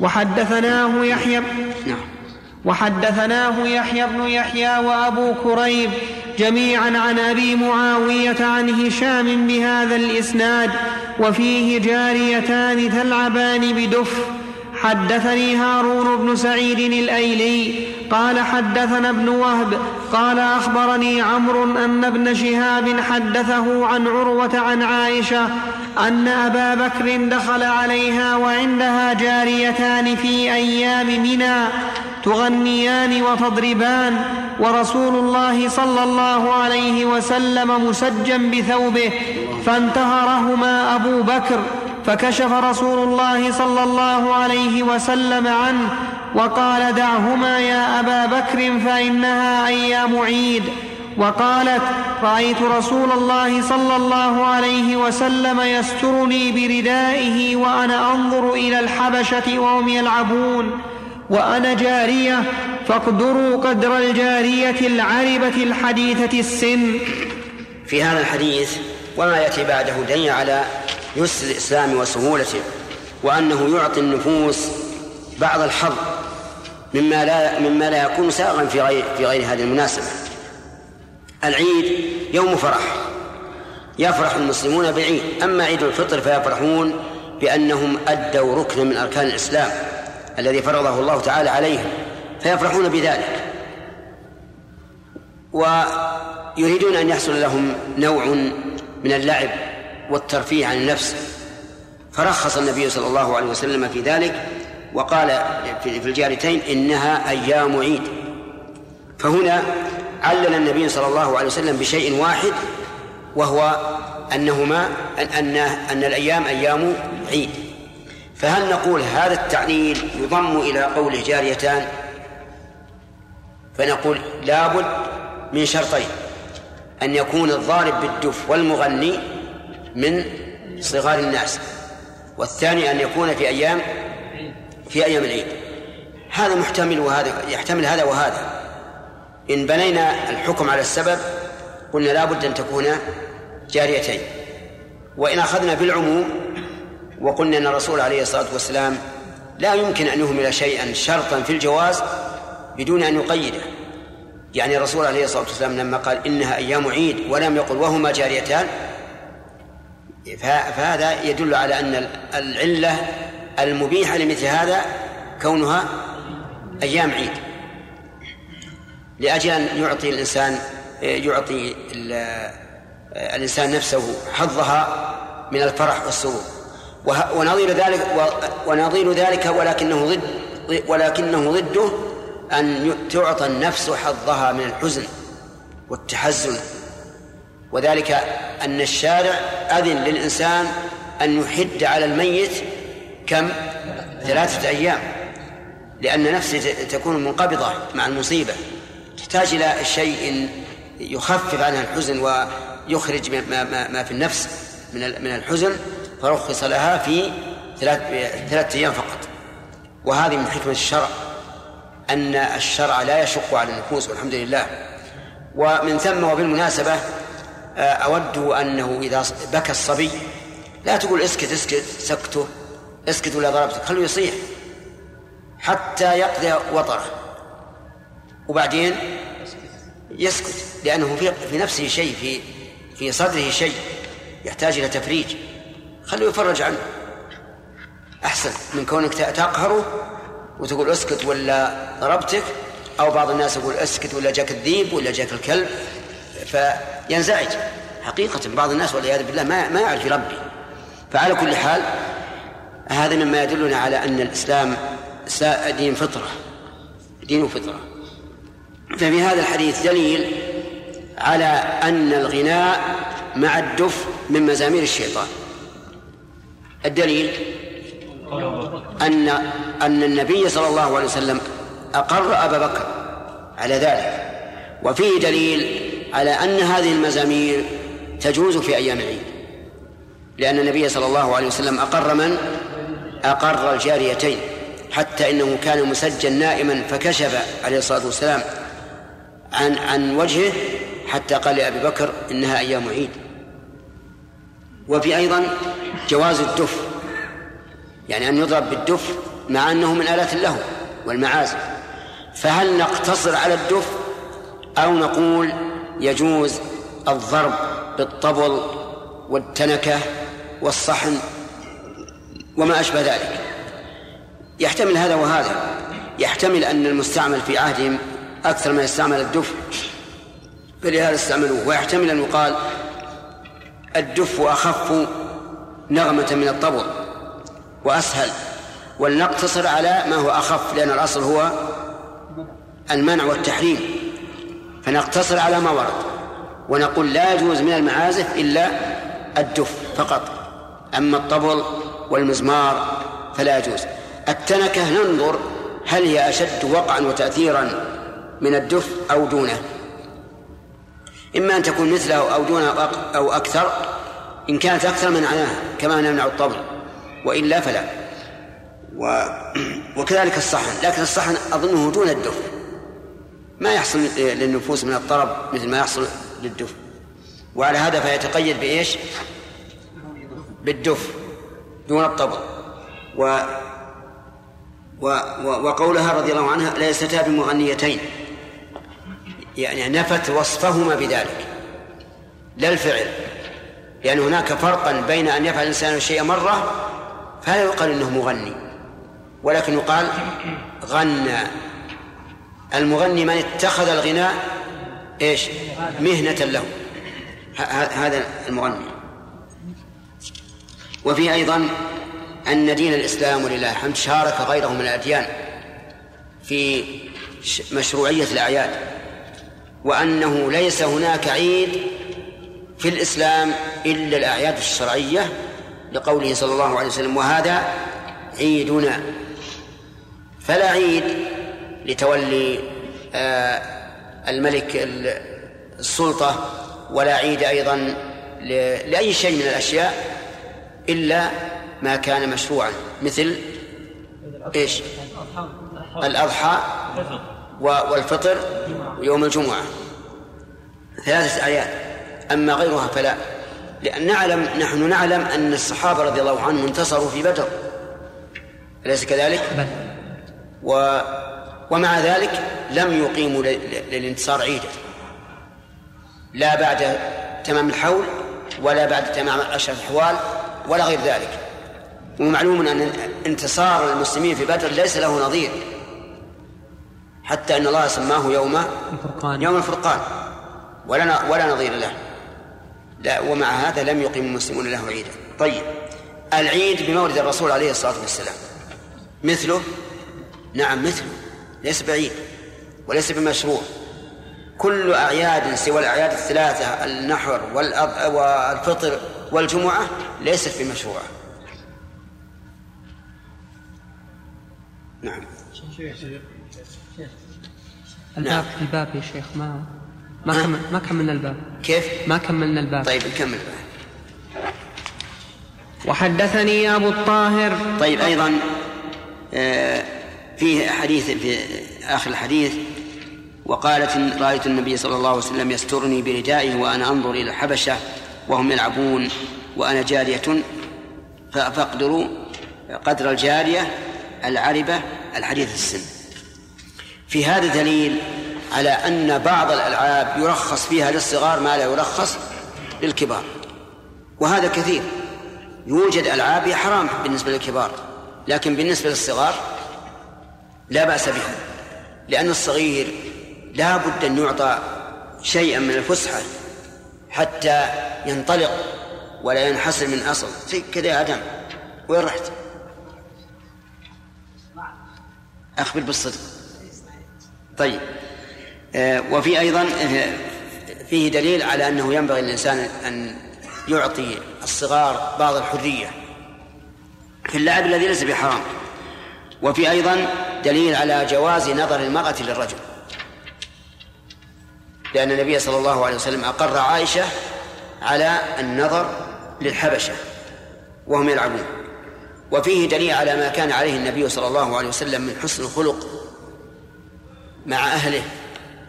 وحدثناه يحيى نعم. وحدثناه يحيى بن يحيى وأبو كريب جميعا عن أبي معاوية عن هشام بهذا الإسناد وفيه جاريتان تلعبان بدف. حدثني هارون بن سعيد الأيلي قال حدثنا ابن وهب قال أخبرني عمرو أن ابن شهاب حدثه عن عروة عن عائشة أن أبا بكر دخل عليها وعندها جاريتان في أيام منى تغنيان وتضربان ورسول الله صلى الله عليه وسلم مسجا بثوبه فانتهرهما أبو بكر فكشف رسول الله صلى الله عليه وسلم عنه وقال دعهما يا أبا بكر فإنها أيام عيد. وقالت رأيت رسول الله صلى الله عليه وسلم يسترني بردائه وأنا أنظر إلى الحبشة وهم يلعبون. وأنا جارية فاقدروا قدر الجارية العربة الحديثة السن. في هذا الحديث وما يأتي بعده دليل على يسر الإسلام وسهولته وأنه يعطي النفوس بعض الحظ مما لا مما لا يكون ساغا في غير في غير هذه المناسبة. العيد يوم فرح يفرح المسلمون بالعيد أما عيد الفطر فيفرحون بأنهم أدوا ركنا من أركان الإسلام الذي فرضه الله تعالى عليهم فيفرحون بذلك. ويريدون أن يحصل لهم نوع من اللعب والترفيه عن النفس. فرخص النبي صلى الله عليه وسلم في ذلك وقال في الجارتين إنها أيام عيد. فهنا علل النبي صلى الله عليه وسلم بشيء واحد وهو أنهما أن أن, أن الأيام أيام عيد. فهل نقول هذا التعليل يضم إلى قوله جاريتان؟ فنقول لابد من شرطين. أن يكون الضارب بالدف والمغني من صغار الناس والثاني أن يكون في أيام في أيام العيد. هذا محتمل وهذا يحتمل هذا وهذا. إن بنينا الحكم على السبب قلنا لا بد أن تكون جاريتين. وإن أخذنا بالعموم وقلنا أن الرسول عليه الصلاة والسلام لا يمكن أن يهمل شيئا شرطا في الجواز بدون أن يقيده. يعني الرسول عليه الصلاة والسلام لما قال إنها أيام عيد ولم يقل وهما جاريتان فهذا يدل على أن العلة المبيحة لمثل هذا كونها أيام عيد. لأجل أن يعطي الإنسان يعطي الإنسان نفسه حظها من الفرح والسرور. ونظير ذلك ونظير ذلك ولكنه ضد ولكنه ضده أن تعطى النفس حظها من الحزن والتحزن. وذلك أن الشارع أذن للإنسان أن يحد على الميت كم؟ ثلاثة أيام لأن نفسه تكون منقبضة مع المصيبة. تحتاج إلى شيء يخفف عنها الحزن ويخرج ما, ما, ما- في النفس من من الحزن فرخص لها في ثلاث ثلاثة أيام فقط. وهذه من حكمة الشرع أن الشرع لا يشق على النفوس والحمد لله. ومن ثم وبالمناسبة أود أنه إذا بكى الصبي لا تقول اسكت اسكت سكته اسكت ولا ضربتك خليه يصيح حتى يقضي وطره. وبعدين يسكت لأنه في في نفسه شيء في في صدره شيء يحتاج إلى تفريج. خليه يفرج عنه. أحسن من كونك تقهره وتقول اسكت ولا ضربتك أو بعض الناس يقول اسكت ولا جاك الذيب ولا جاك الكلب. فينزعج. حقيقة بعض الناس والعياذ بالله ما ما يعرف يربي فعلى كل حال هذا مما يدلنا على أن الإسلام إسلام دين فطرة. دين فطرة. ففي هذا الحديث دليل على أن الغناء مع الدف من مزامير الشيطان. الدليل أن أن النبي صلى الله عليه وسلم أقر أبا بكر على ذلك. وفيه دليل على أن هذه المزامير تجوز في أيام العيد. لأن النبي صلى الله عليه وسلم أقر من؟ أقر الجاريتين حتى إنه كان مسجل نائما فكشف عليه الصلاة والسلام عن عن وجهه حتى قال لأبي بكر إنها أيام عيد. وفي أيضا جواز الدف يعني أن يضرب بالدف مع أنه من آلات اللهو والمعازف. فهل نقتصر على الدف أو نقول يجوز الضرب بالطبل والتنكة والصحن وما أشبه ذلك. يحتمل هذا وهذا. يحتمل أن المستعمل في عهدهم أكثر ما يستعمل الدف. فلهذا استعملوه. ويحتمل أن يقال الدف أخف نغمة من الطبل وأسهل. ولنقتصر على ما هو أخف لأن الأصل هو المنع والتحريم. فنقتصر على ما ورد. ونقول لا يجوز من المعازف إلا الدف فقط. أما الطبل والمزمار فلا يجوز. التنكة ننظر هل هي أشد وقعا وتأثيرا من الدف أو دونه. إما أن تكون مثله أو دونه أو أكثر إن كانت أكثر منعناها كما نمنع الطبل وإلا فلا. و... وكذلك الصحن لكن الصحن أظنه دون الدف. ما يحصل للنفوس من الطرب مثل ما يحصل للدف. وعلى هذا فيتقيد بإيش؟ بالدف دون الطبل و... و... وقولها رضي الله عنها ليستا بمغنيتين. يعني نفت وصفهما بذلك. لا الفعل. لأن هناك فرقا بين أن يفعل الإنسان الشيء مرة فلا يقال إنه مغني. ولكن يقال غنى. المغني من اتخذ الغناء إيش؟ مهنة له. هذا المغني. وفي أيضا أن دين الإسلام ولله الحمد شارك غيره من الأديان في مشروعية الأعياد وأنه ليس هناك عيد في الإسلام إلا الأعياد الشرعية لقوله صلى الله عليه وسلم وهذا عيدنا. فلا عيد لتولي آه الملك السلطة ولا عيد أيضا لأي شيء من الأشياء إلا ما كان مشروعا. مثل إيش؟ الأضحى والفطر ويوم الجمعة. ثلاثة أعياد أما غيرها فلا. لأن نعلم نحن نعلم أن الصحابة رضي الله عنهم انتصروا في بدر. أليس كذلك؟ و ومع ذلك لم يقيموا للانتصار عيدا. لا بعد تمام الحول ولا بعد تمام عشرة أحوال ولا غير ذلك. ومعلوم أن انتصار المسلمين في بدر ليس له نظير. حتى أن الله سماه يوم الفرقان. يوم الفرقان. ولا ولا نظير له. لا ومع هذا لم يقيم المسلمون له عيدا. طيب. العيد بمولد الرسول عليه الصلاة والسلام. مثله؟ نعم مثله. ليس بعيد وليس بمشروع. كل أعياد سوى الأعياد الثلاثة النحر والفطر والجمعة ليست بمشروعة نعم. الباب نعم. الباب يا شيخ ما ما كمل ما كملنا الباب. كيف؟ ما كملنا الباب. طيب نكمل وحدثني أبو الطاهر. طيب أيضا آه، فيه حديث في آخر الحديث وقالت رأيت النبي صلى الله عليه وسلم يسترني بردائه وأنا أنظر إلى الحبشة وهم يلعبون وأنا جارية فاقدروا قدر الجارية العربة الحديث السن. في هذا دليل على أن بعض الألعاب يرخص فيها للصغار ما لا يرخص للكبار وهذا كثير. يوجد ألعاب حرام بالنسبة للكبار لكن بالنسبة للصغار لا بأس بها لأن الصغير لا بد أن يعطى شيئا من الفسحة حتى ينطلق ولا ينحسر من أصل. كذا يا آدم وين رحت؟ أخبر بالصدق. طيب آه، وفي أيضا آه، فيه دليل على أنه ينبغي للإنسان أن يعطي الصغار بعض الحرية في اللعب الذي ليس بحرام. وفي أيضا دليل على جواز نظر المرأة للرجل. لأن النبي صلى الله عليه وسلم أقر عائشة على النظر للحبشة وهم يلعبون. وفيه دليل على ما كان عليه النبي صلى الله عليه وسلم من حسن الخلق مع أهله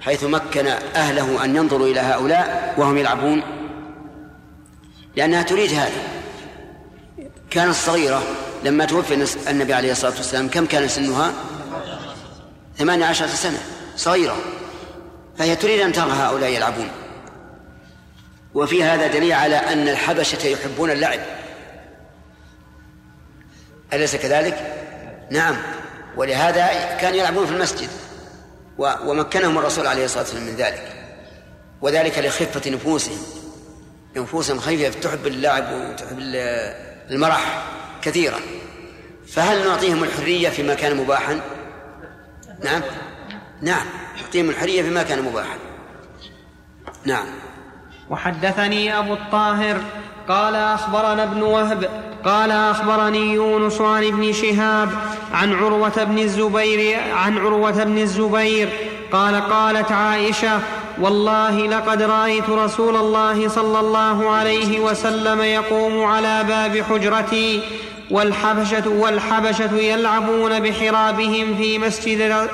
حيث مكن أهله أن ينظروا إلى هؤلاء وهم يلعبون. لأنها تريد هذا كانت صغيرة لما توفي النبي عليه الصلاة والسلام. كم كان سنها؟ ثمانية عشرة سنة. صغيرة. فهي تريد أن ترى هؤلاء يلعبون. وفي هذا دليل على أن الحبشة يحبون اللعب. أليس كذلك؟ نعم. ولهذا كانوا يلعبون في المسجد. ومكنهم الرسول عليه الصلاة والسلام من ذلك. وذلك لخفة نفوسهم. نفوسهم خفيفة تحب اللعب وتحب المرح كثيرا فهل نعطيهم الحرية فيما كان مباحا؟ نعم. نعم. نعطيهم الحرية فيما كان مباحا. نعم. وحدثني أبو الطاهر قال أخبرنا ابن وهب قال أخبرني يونس عن ابن شهاب عن عروة بن الزبير عن عروة بن الزبير قال قالت عائشة والله لقد رأيت رسول الله صلى الله عليه وسلم يقوم على باب حجرتي والحبشة والحبشة يلعبون بحرابهم في مسجد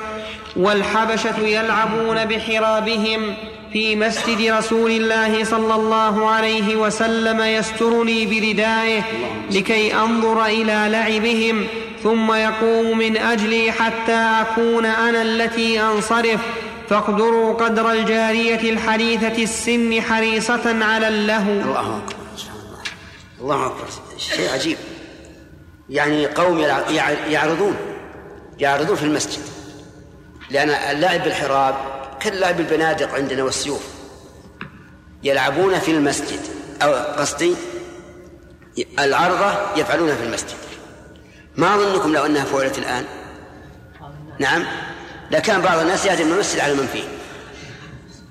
والحبشة يلعبون بحرابهم في مسجد رسول الله صلى الله عليه وسلم يسترني بردائه لكي أنظر إلى لعبهم ثم يقوم من أجلي حتى أكون أنا التي أنصرف. فاقدروا قدر الجارية الحديثة السن حريصة على اللهو. الله أكبر الله. أكبر. شيء عجيب. يعني قوم يعرضون يعرضون في المسجد. لأن اللعب بالحراب كاللعب بالبنادق عندنا والسيوف. يلعبون في المسجد. أو قصدي العرضة يفعلونها في المسجد. ما أظنكم لو أنها فعلت الآن؟ نعم. لكان بعض الناس يهدم المسجد على من فيه.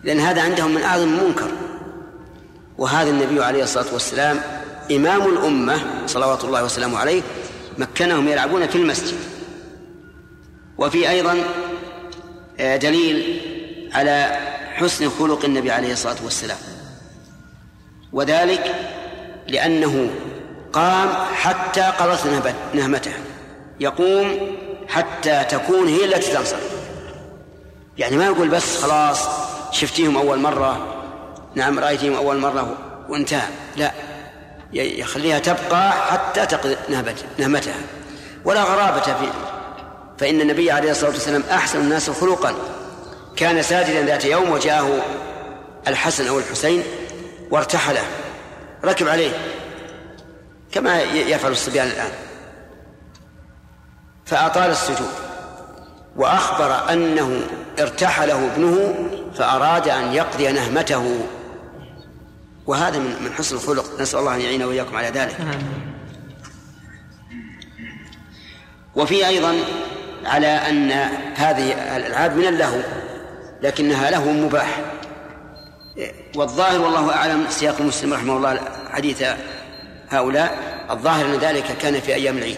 لأن هذا عندهم من أعظم المنكر. وهذا النبي عليه الصلاة والسلام إمام الأمة صلوات الله وسلامه عليه مكنهم يلعبون في المسجد. وفي أيضا آه، دليل على حسن خلق النبي عليه الصلاة والسلام. وذلك لأنه قام حتى قضت نهمته. يقوم حتى تكون هي التي تنصرف يعني ما يقول بس خلاص شفتيهم أول مرة. نعم رأيتهم أول مرة وانتهى. لا يخليها تبقى حتى تقضي نهمتها. ولا غرابة في فإن النبي عليه الصلاة والسلام أحسن الناس خلقا. كان ساجدا ذات يوم وجاءه الحسن أو الحسين وارتحله. ركب عليه. كما يفعل الصبيان الآن. فأطال السجود. وأخبر أنه ارتحله ابنه فأراد أن يقضي نهمته. وهذا من من حسن الخلق. نسأل الله أن يعين وإياكم على ذلك. وفي أيضا على أن هذه الألعاب من اللهو لكنها لهو مباح. والظاهر والله أعلم سياق مسلم رحمه الله حديث هؤلاء الظاهر أن ذلك كان في أيام العيد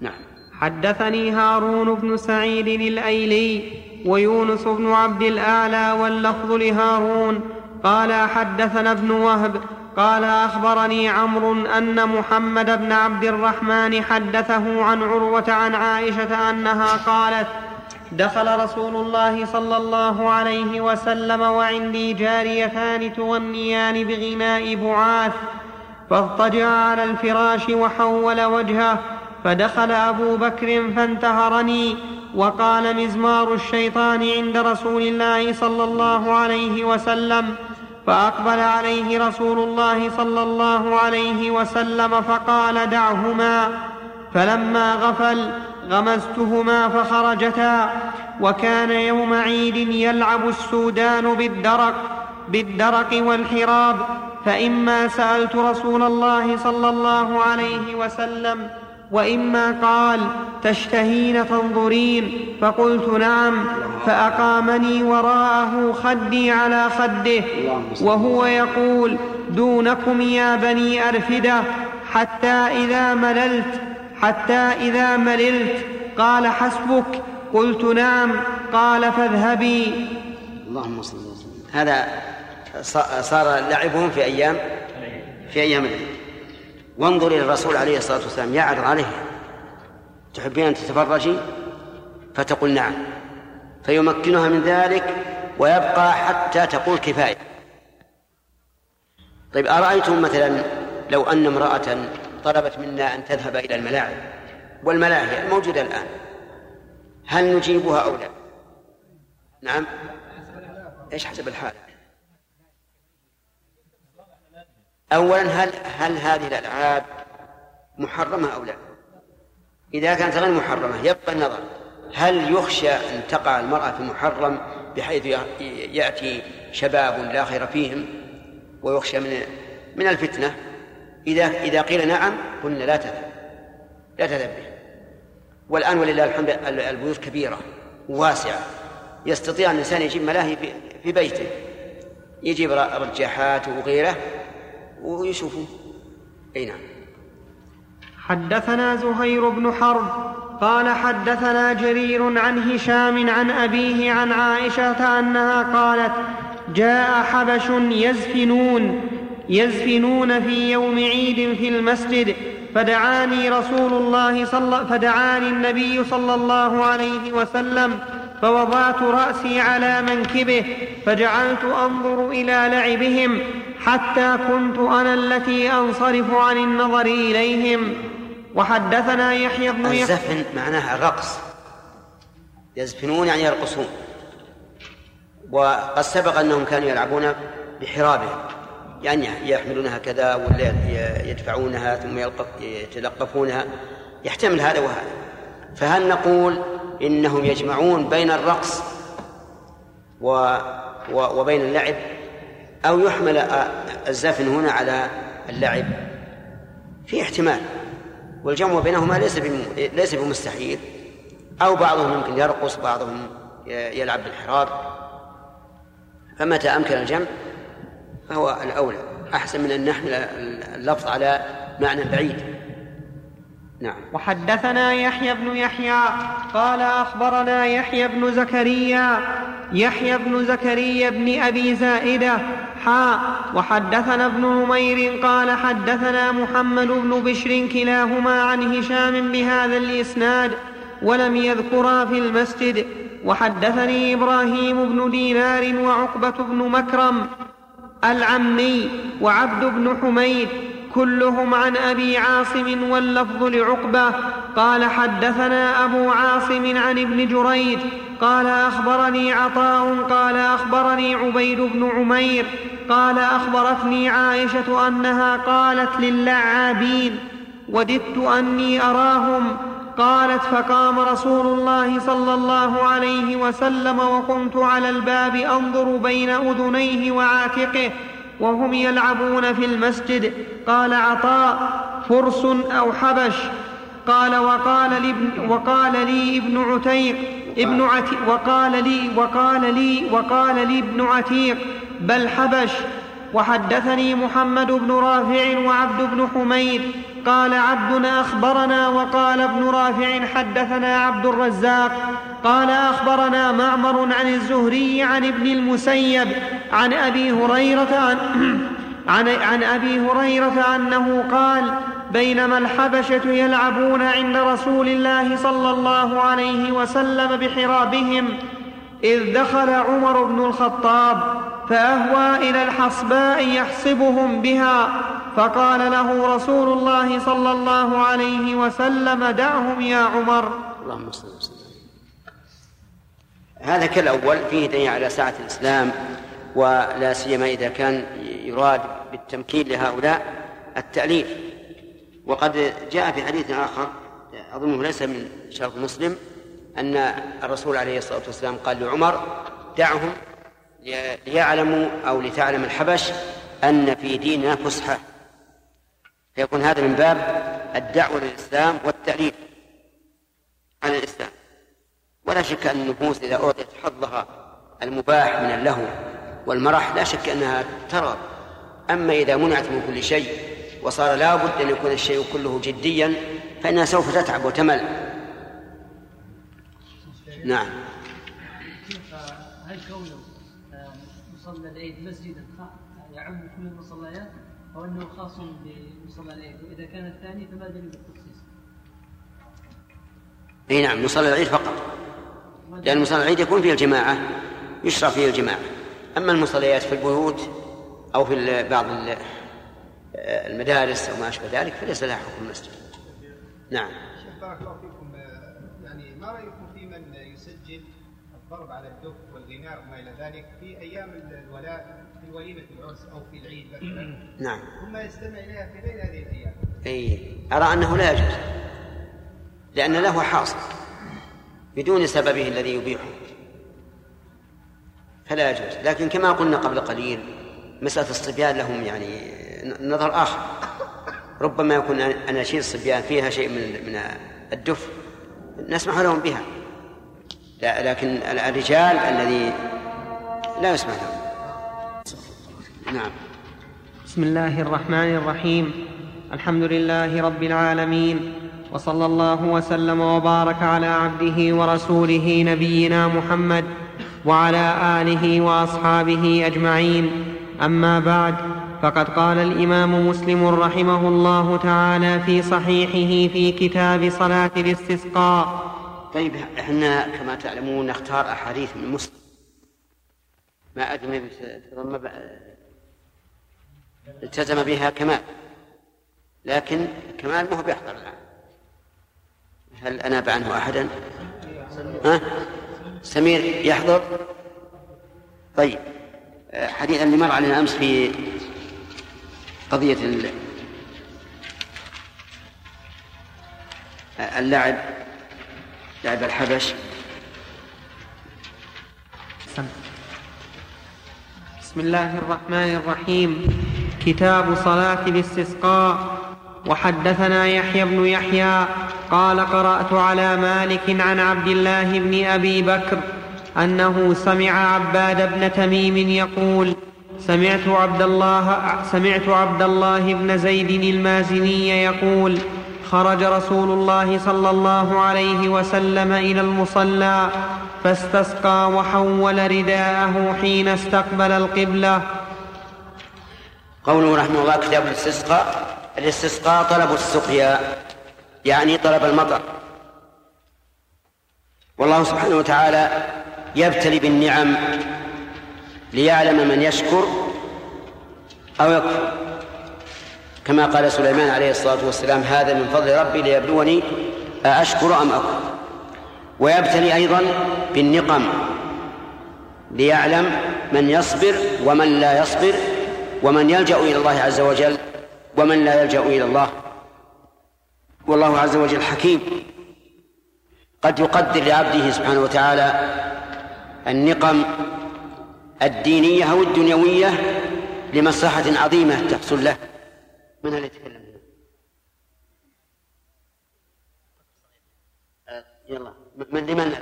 نعم حدثني هارون بن سعيد الأيلي ويونس بن عبد الأعلى واللفظ لهارون قال حدثنا ابن وهب قال أخبرني عمرو أن محمد بن عبد الرحمن حدثه عن عروة عن عائشة أنها قالت دخل رسول الله صلى الله عليه وسلم وعندي جاريتان تغنيان بغناء بعاث فاضطجع على الفراش وحول وجهه فدخل أبو بكر فانتهرني وقال مزمار الشيطان عند رسول الله صلى الله عليه وسلم فأقبل عليه رسول الله صلى الله عليه وسلم فقال دعهما. فلما غفل غمزتهما فخرجتا وكان يوم عيد يلعب السودان بالدرق بالدرق والحراب فإما سألت رسول الله صلى الله عليه وسلم وإما قال تشتهين تنظرين فقلت نعم فأقامني وراءه خدي على خده وهو يقول دونكم يا بني أرفدة حتى إذا مللت حتى إذا مللت قال حسبك قلت نعم قال فاذهبي اللهم صل وسلم. هذا صار لعبهم في أيام؟ في أيام العيد. وانظر إلى الرسول عليه الصلاة والسلام يعرض عليه. تحبين أن تتفرجي؟ فتقول نعم. فيمكنها من ذلك ويبقى حتى تقول كفاية. طيب أرأيتم مثلا لو أن امرأة طلبت منا أن تذهب إلى الملاعب؟ والملاهي الموجودة الآن هل نجيبها أو لا؟ نعم. إيش حسب الحال؟ اولا هل هل هذه الألعاب محرمة أو لا؟ إذا كانت غير محرمة يبقى النظر. هل يخشى أن تقع المرأة في محرم بحيث يأتي شباب لا خير فيهم ويخشى من من الفتنة؟ إذا إذا قيل نعم قلنا لا تذهب. لا تذهب به. والآن ولله الحمد البيوت كبيرة وواسعه يستطيع الإنسان يجيب ملاهي في بيته. يجيب رجاحات وغيره ويشوفوا أي نعم. حدثنا زهير بن حرب قال حدثنا جرير عن هشام عن أبيه عن عائشة أنها قالت جاء حبش يزفنون يزفنون في يوم عيد في المسجد فدعاني رسول الله صلى فدعاني النبي صلى الله عليه وسلم فوضعت رأسي على منكبه فجعلت أنظر إلى لعبهم حتى كنت أنا التي أنصرف عن النظر إليهم. وحدثنا يحيى بن يحيى. الزفن معناها الرقص. يزفنون يعني يرقصون. وقد سبق أنهم كانوا يلعبون بحرابهم. يعني يحملونها كذا ولا يدفعونها ثم يتلقفونها. يحتمل هذا وهذا. فهل نقول إنهم يجمعون بين الرقص و وبين اللعب؟ أو يحمل الزفن هنا على اللعب. في احتمال. والجمع بينهما ليس ليس بمستحيل. أو بعضهم يمكن يرقص بعضهم يلعب بالحراب. فمتى أمكن الجمع؟ فهو الأولى. أحسن من أن نحمل اللفظ على معنى بعيد. نعم. وحدثنا يحيى بن يحيى قال أخبرنا يحيى بن زكريا يحيى بن زكريا بن أبي زائدة حاء وحدثنا ابن نمير قال حدثنا محمد بن بشر كلاهما عن هشام بهذا الإسناد ولم يذكرا في المسجد وحدثني إبراهيم بن دينار وعقبة بن مكرم العمي وعبد بن حميد كلهم عن أبي عاصم واللفظ لعقبة. قال حدثنا أبو عاصم عن ابن جريج. قال أخبرني عطاء. قال أخبرني عبيد بن عمير. قال أخبرتني عائشة أنها قالت للعابين وددت أني أراهم قالت فقام رسول الله صلى الله عليه وسلم وقمت على الباب أنظر بين أذنيه وعاتقه وهم يلعبون في المسجد. قال عطاء فرس أو حبش؟ قال وقال لي ابن وقال لي ابن عتيق. ابن عتيق وقال لي وقال لي وقال لي ابن عتيق. بل حبش. وحدثني محمد بن رافع وعبد بن حميد. قال عبد أخبرنا وقال ابن رافع حدثنا عبد الرزاق. قال أخبرنا معمر عن الزهري عن ابن المسيب. عن أبي هريرة عن, عن, عن أبي هريرة أنه قال بينما الحبشة يلعبون عند رسول الله صلى الله عليه وسلم بحرابهم إذ دخل عمر بن الخطاب فأهوى إلى الحصباء يحسبهم بها فقال له رسول الله صلى الله عليه وسلم دعهم يا عمر. اللهم صل وسلم. هذا كالأول فيه دليل على سعة الإسلام. ولا سيما إذا كان يراد بالتمكين لهؤلاء التأليف. وقد جاء في حديث آخر أظنه ليس من شرط مسلم أن الرسول عليه الصلاة والسلام قال لعمر دعهم ليعلموا أو لتعلم الحبش أن في ديننا فسحة. فيكون هذا من باب الدعوة للإسلام والتأليف على الإسلام. ولا شك أن النفوس إذا أعطيت حظها المباح من اللهو والمرح لا شك أنها ترى. أما إذا منعت من كل شيء وصار لا بد أن يكون الشيء كله جديا فإنها سوف تتعب وتمل. نعم. هل كونه مصلى العيد مسجدا يعم كل المصليات أو أنه خاص بمصلى العيد؟ وإذا كان الثاني فما دليل التخصيص؟ إي نعم مصلى العيد فقط. لأن مصلى العيد يكون فيه الجماعة يشرع فيه الجماعة. أما المصليات في البيوت أو في بعض المدارس أو ما أشبه ذلك فليس لها حكم المسجد. نعم. شيخ بارك الله فيكم يعني ما رأيكم في من يسجل الضرب على الدف والغناء وما إلى ذلك في أيام الولاء في وليمه العرس أو في العيد مثلا؟ نعم. ثم يستمع إليها في غير هذه الأيام. إي. أرى أنه لا يجوز لأن له حاصل بدون سببه الذي يبيحه. فلا يجوز. لكن كما قلنا قبل قليل مسألة الصبيان لهم يعني نظر آخر. ربما يكون أناشيد الصبيان فيها شيء من من الدف نسمح لهم بها. لا لكن الرجال الذي لا يسمح لهم. نعم. بسم الله الرحمن الرحيم. الحمد لله رب العالمين وصلى الله وسلم وبارك على عبده ورسوله نبينا محمد وعلى آله وأصحابه أجمعين. أما بعد فقد قال الإمام مسلم رحمه الله تعالى في صحيحه في كتاب صلاة الاستسقاء. طيب إحنا كما تعلمون نختار أحاديث من مسلم. ما أدري التزم بها كمال. لكن كمال ما هو بيحضر الآن. هل أناب عنه أحدا؟ ها؟ سمير يحضر؟ طيب حديث اللي مر علينا أمس في قضية اللعب لعب الحبش. بسم الله الرحمن الرحيم. كتاب صلاة الاستسقاء. وحدثنا يحيى بن يحيى قال قرأت على مالك عن عبد الله بن أبي بكر أنه سمع عباد بن تميم يقول سمعت عبد الله سمعت عبد الله بن زيد المازني يقول خرج رسول الله صلى الله عليه وسلم إلى المصلى فاستسقى وحول رداءه حين استقبل القبلة. قوله رحمه الله كتاب الاستسقاء الاستسقاء طلب السقيا. يعني طلب المطر. والله سبحانه وتعالى يبتلي بالنعم ليعلم من يشكر أو يكفر. كما قال سليمان عليه الصلاة والسلام هذا من فضل ربي ليبلوني أأشكر أم أكفر. ويبتلي أيضا بالنقم ليعلم من يصبر ومن لا يصبر ومن يلجأ إلى الله عز وجل ومن لا يلجأ إلى الله. والله عز وجل حكيم. قد يقدر لعبده سبحانه وتعالى النقم الدينية أو الدنيوية لمصلحة عظيمة تحصل له. من اللي يتكلم؟ يلا من لمن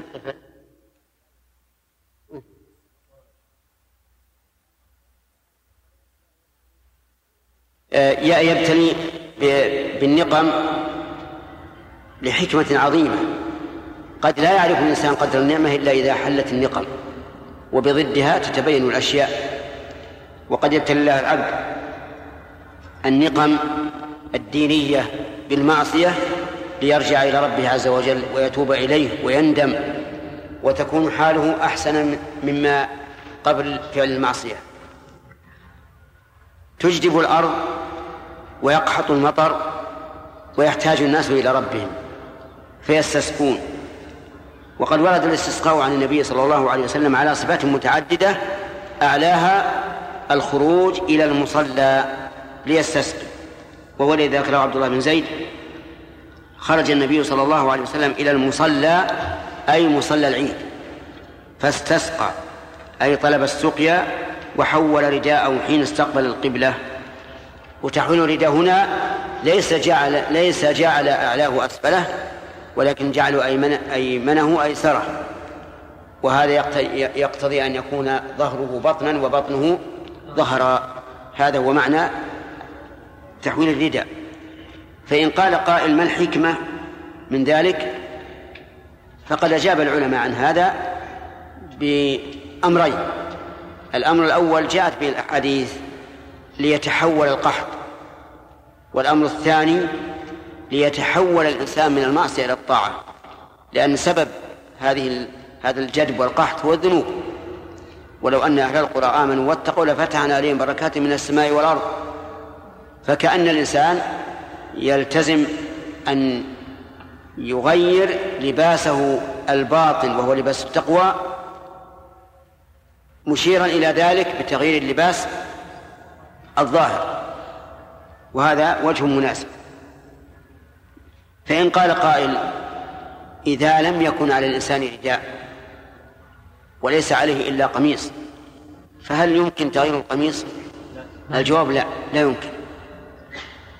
آه، يبتلي بالنقم لحكمة عظيمة. قد لا يعرف الإنسان قدر النعمة إلا إذا حلت النقم وبضدها تتبين الأشياء. وقد يبتلي الله العبد النقم الدينية بالمعصية ليرجع إلى ربه عز وجل ويتوب إليه ويندم وتكون حاله أحسن مما قبل فعل المعصية. تجدب الأرض ويقحط المطر ويحتاج الناس إلى ربهم فيستسقون. وقد ورد الاستسقاء عن النبي صلى الله عليه وسلم على صفات متعددة أعلاها الخروج إلى المصلى ليستسقي. وهو الذي ذكره عبد الله بن زيد. خرج النبي صلى الله عليه وسلم إلى المصلى أي مصلى العيد فاستسقى أي طلب السقيا وحول رداءه حين استقبل القبلة. وتحويل رداء هنا ليس جعل ليس جعل أعلاه أسفله ولكن جعلوا أيمن أيمنه أيسره. وهذا يقتضي أن يكون ظهره بطنا وبطنه ظهرا. هذا هو معنى تحويل الرداء. فإن قال قائل ما الحكمة من ذلك؟ فقد أجاب العلماء عن هذا بأمرين. الأمر الأول جاءت به الأحاديث ليتحول القحط. والأمر الثاني ليتحول الإنسان من المعصية إلى الطاعة لأن سبب هذه هذا الجدب والقحط هو الذنوب. ولو أن أهل القرى آمنوا واتقوا لفتحنا عليهم بركات من السماء والأرض. فكأن الإنسان يلتزم أن يغير لباسه الباطن وهو لباس التقوى مشيرا إلى ذلك بتغيير اللباس الظاهر. وهذا وجه مناسب. فإن قال قائل إذا لم يكن على الإنسان رداء وليس عليه إلا قميص فهل يمكن تغيير القميص؟ الجواب لا لا يمكن.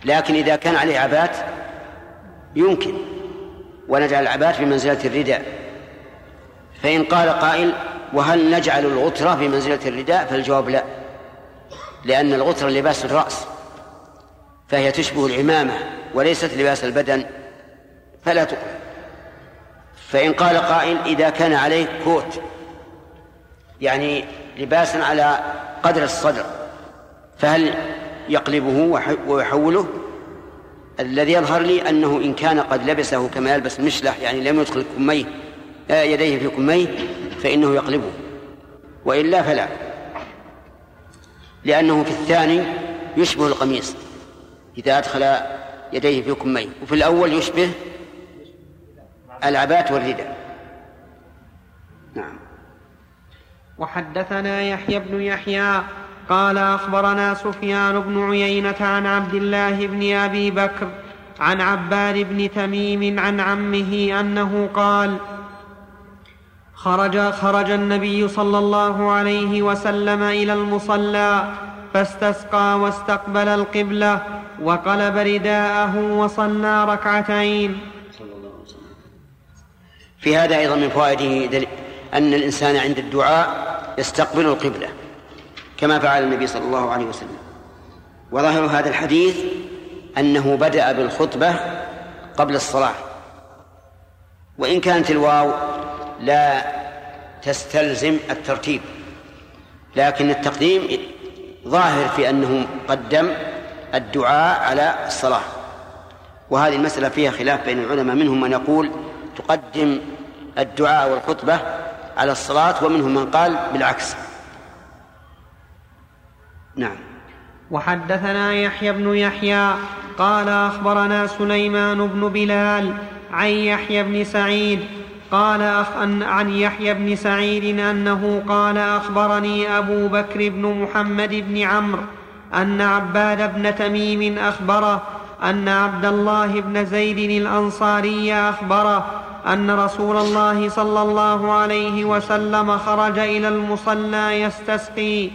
لكن إذا كان عليه عبات يمكن. ونجعل العبات بمنزلة الرداء. فإن قال قائل وهل نجعل الغترة بمنزلة الرداء؟ فالجواب لا. لأن الغترة لباس الرأس فهي تشبه العمامة وليست لباس البدن فلا تقبل فإن قال قائل إذا كان عليه كوت يعني لباسا على قدر الصدر فهل يقلبه ويحوله؟ الذي يظهر لي أنه إن كان قد لبسه كما يلبس مشلح يعني لم يدخل كميه آه، يديه في كميه فإنه يقلبه. وإلا فلا. لأنه في الثاني يشبه القميص إذا أدخل يديه في كميه وفي الأول يشبه العبات والرداء نعم. وحدثنا يحيى بن يحيى قال أخبرنا سفيان بن عيينة عن عبد الله بن أبي بكر عن عباد بن تميم عن عمه أنه قال خرج خرج النبي صلى الله عليه وسلم إلى المصلى فاستسقى واستقبل القبلة وقلب رداءه وصلى ركعتين. في هذا أيضا من فوائده أن الإنسان عند الدعاء يستقبل القبلة كما فعل النبي صلى الله عليه وسلم. وظاهر هذا الحديث أنه بدأ بالخطبة قبل الصلاة. وإن كانت الواو لا تستلزم الترتيب لكن التقديم ظاهر في أنه قدم الدعاء على الصلاة. وهذه المسألة فيها خلاف بين العلماء منهم من يقول تقدم الدعاء والخطبة على الصلاة ومنهم من قال بالعكس. نعم. وحدثنا يحيى بن يحيى قال أخبرنا سليمان بن بلال عن يحيى بن سعيد قال أخ عن يحيى بن سعيد أنه قال أخبرني أبو بكر بن محمد بن عمرو أن عباد بن تميم أخبره أن عبد الله بن زيد الأنصاري أخبره أن رسول الله صلى الله عليه وسلم خرج إلى المصلى يستسقي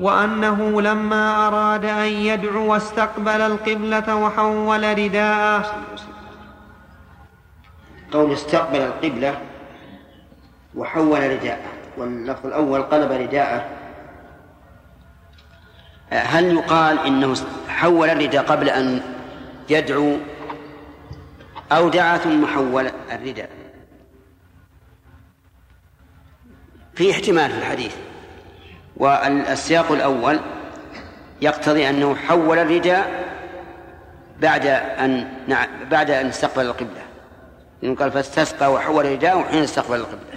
وأنه لما أراد أن يدعو استقبل القبلة وحول رداءه قول استقبل القبلة وحول رداءه. واللفظ الأول قلب رداءه. هل يقال إنه حول الرداء قبل أن يدعو أو دعا ثم حول الرداء؟ في احتمال في الحديث. والسياق الأول يقتضي أنه حول الرداء بعد أن بعد أن استقبل القبلة. لأنه قال فاستسقى وحول الرداء حين استقبل القبلة.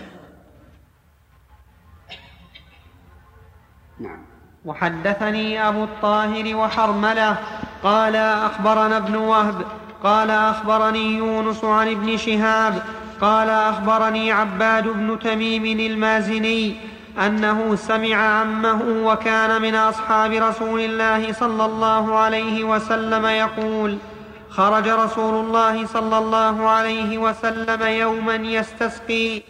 نعم. وحدثني أبو الطاهر وحرملة قال أخبرنا ابن وهب قال أخبرني يونس عن ابن شهاب قال أخبرني عباد بن تميم المازني أنه سمع عمه وكان من أصحاب رسول الله صلى الله عليه وسلم يقول خرج رسول الله صلى الله عليه وسلم يوما يستسقي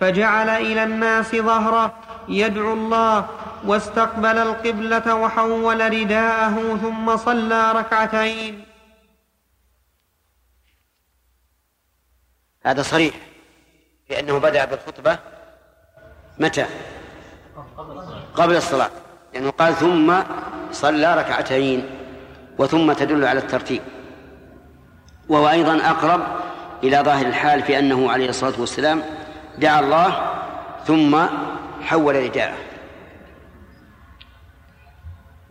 فجعل إلى الناس ظهره يدعو الله واستقبل القبلة وحول رداءه ثم صلى ركعتين. هذا صريح لأنه بدأ بالخطبة متى؟ قبل الصلاة لأنه يعني قال ثم صلى ركعتين وثم تدل على الترتيب. وهو أيضا أقرب إلى ظاهر الحال في أنه عليه الصلاة والسلام دعا الله ثم حول رداءه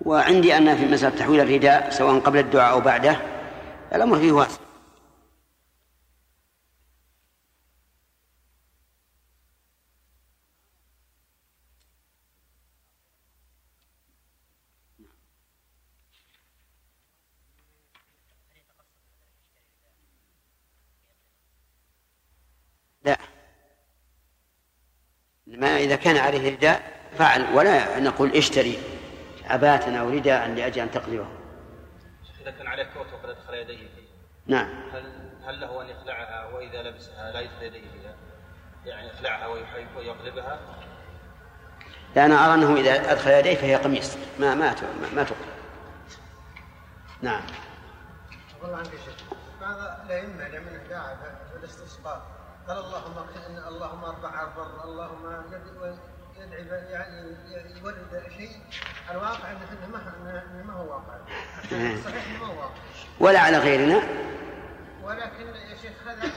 وعندي أن في مسألة تحويل الرداء سواء قبل الدعاء أو بعده الأمر فيه واسع لا ما إذا كان عليه رداء فعل ولا نقول اشتري عباة أو رداء لأجل أن تقلبه إذا كان عليه كوت وقد أدخل يديه فيه نعم هل هل له أن يخلعها وإذا لبسها لا يدخل يديه فيها؟ يعني يخلعها ويقلبها؟ لا أنا أرى أنه إذا أدخل يديه فهي قميص ما ما ما تقلب نعم الله عنك شيخ بعض الأئمة لمن دعا في الاستصبار قال اللهم اللهم أربع الضر اللهم يدعي يعني يورد شيء. الواقع انه ما ما هو واقع. صحيح ما هو واقع. ولا على غيرنا. ولكن يا شيخ هذا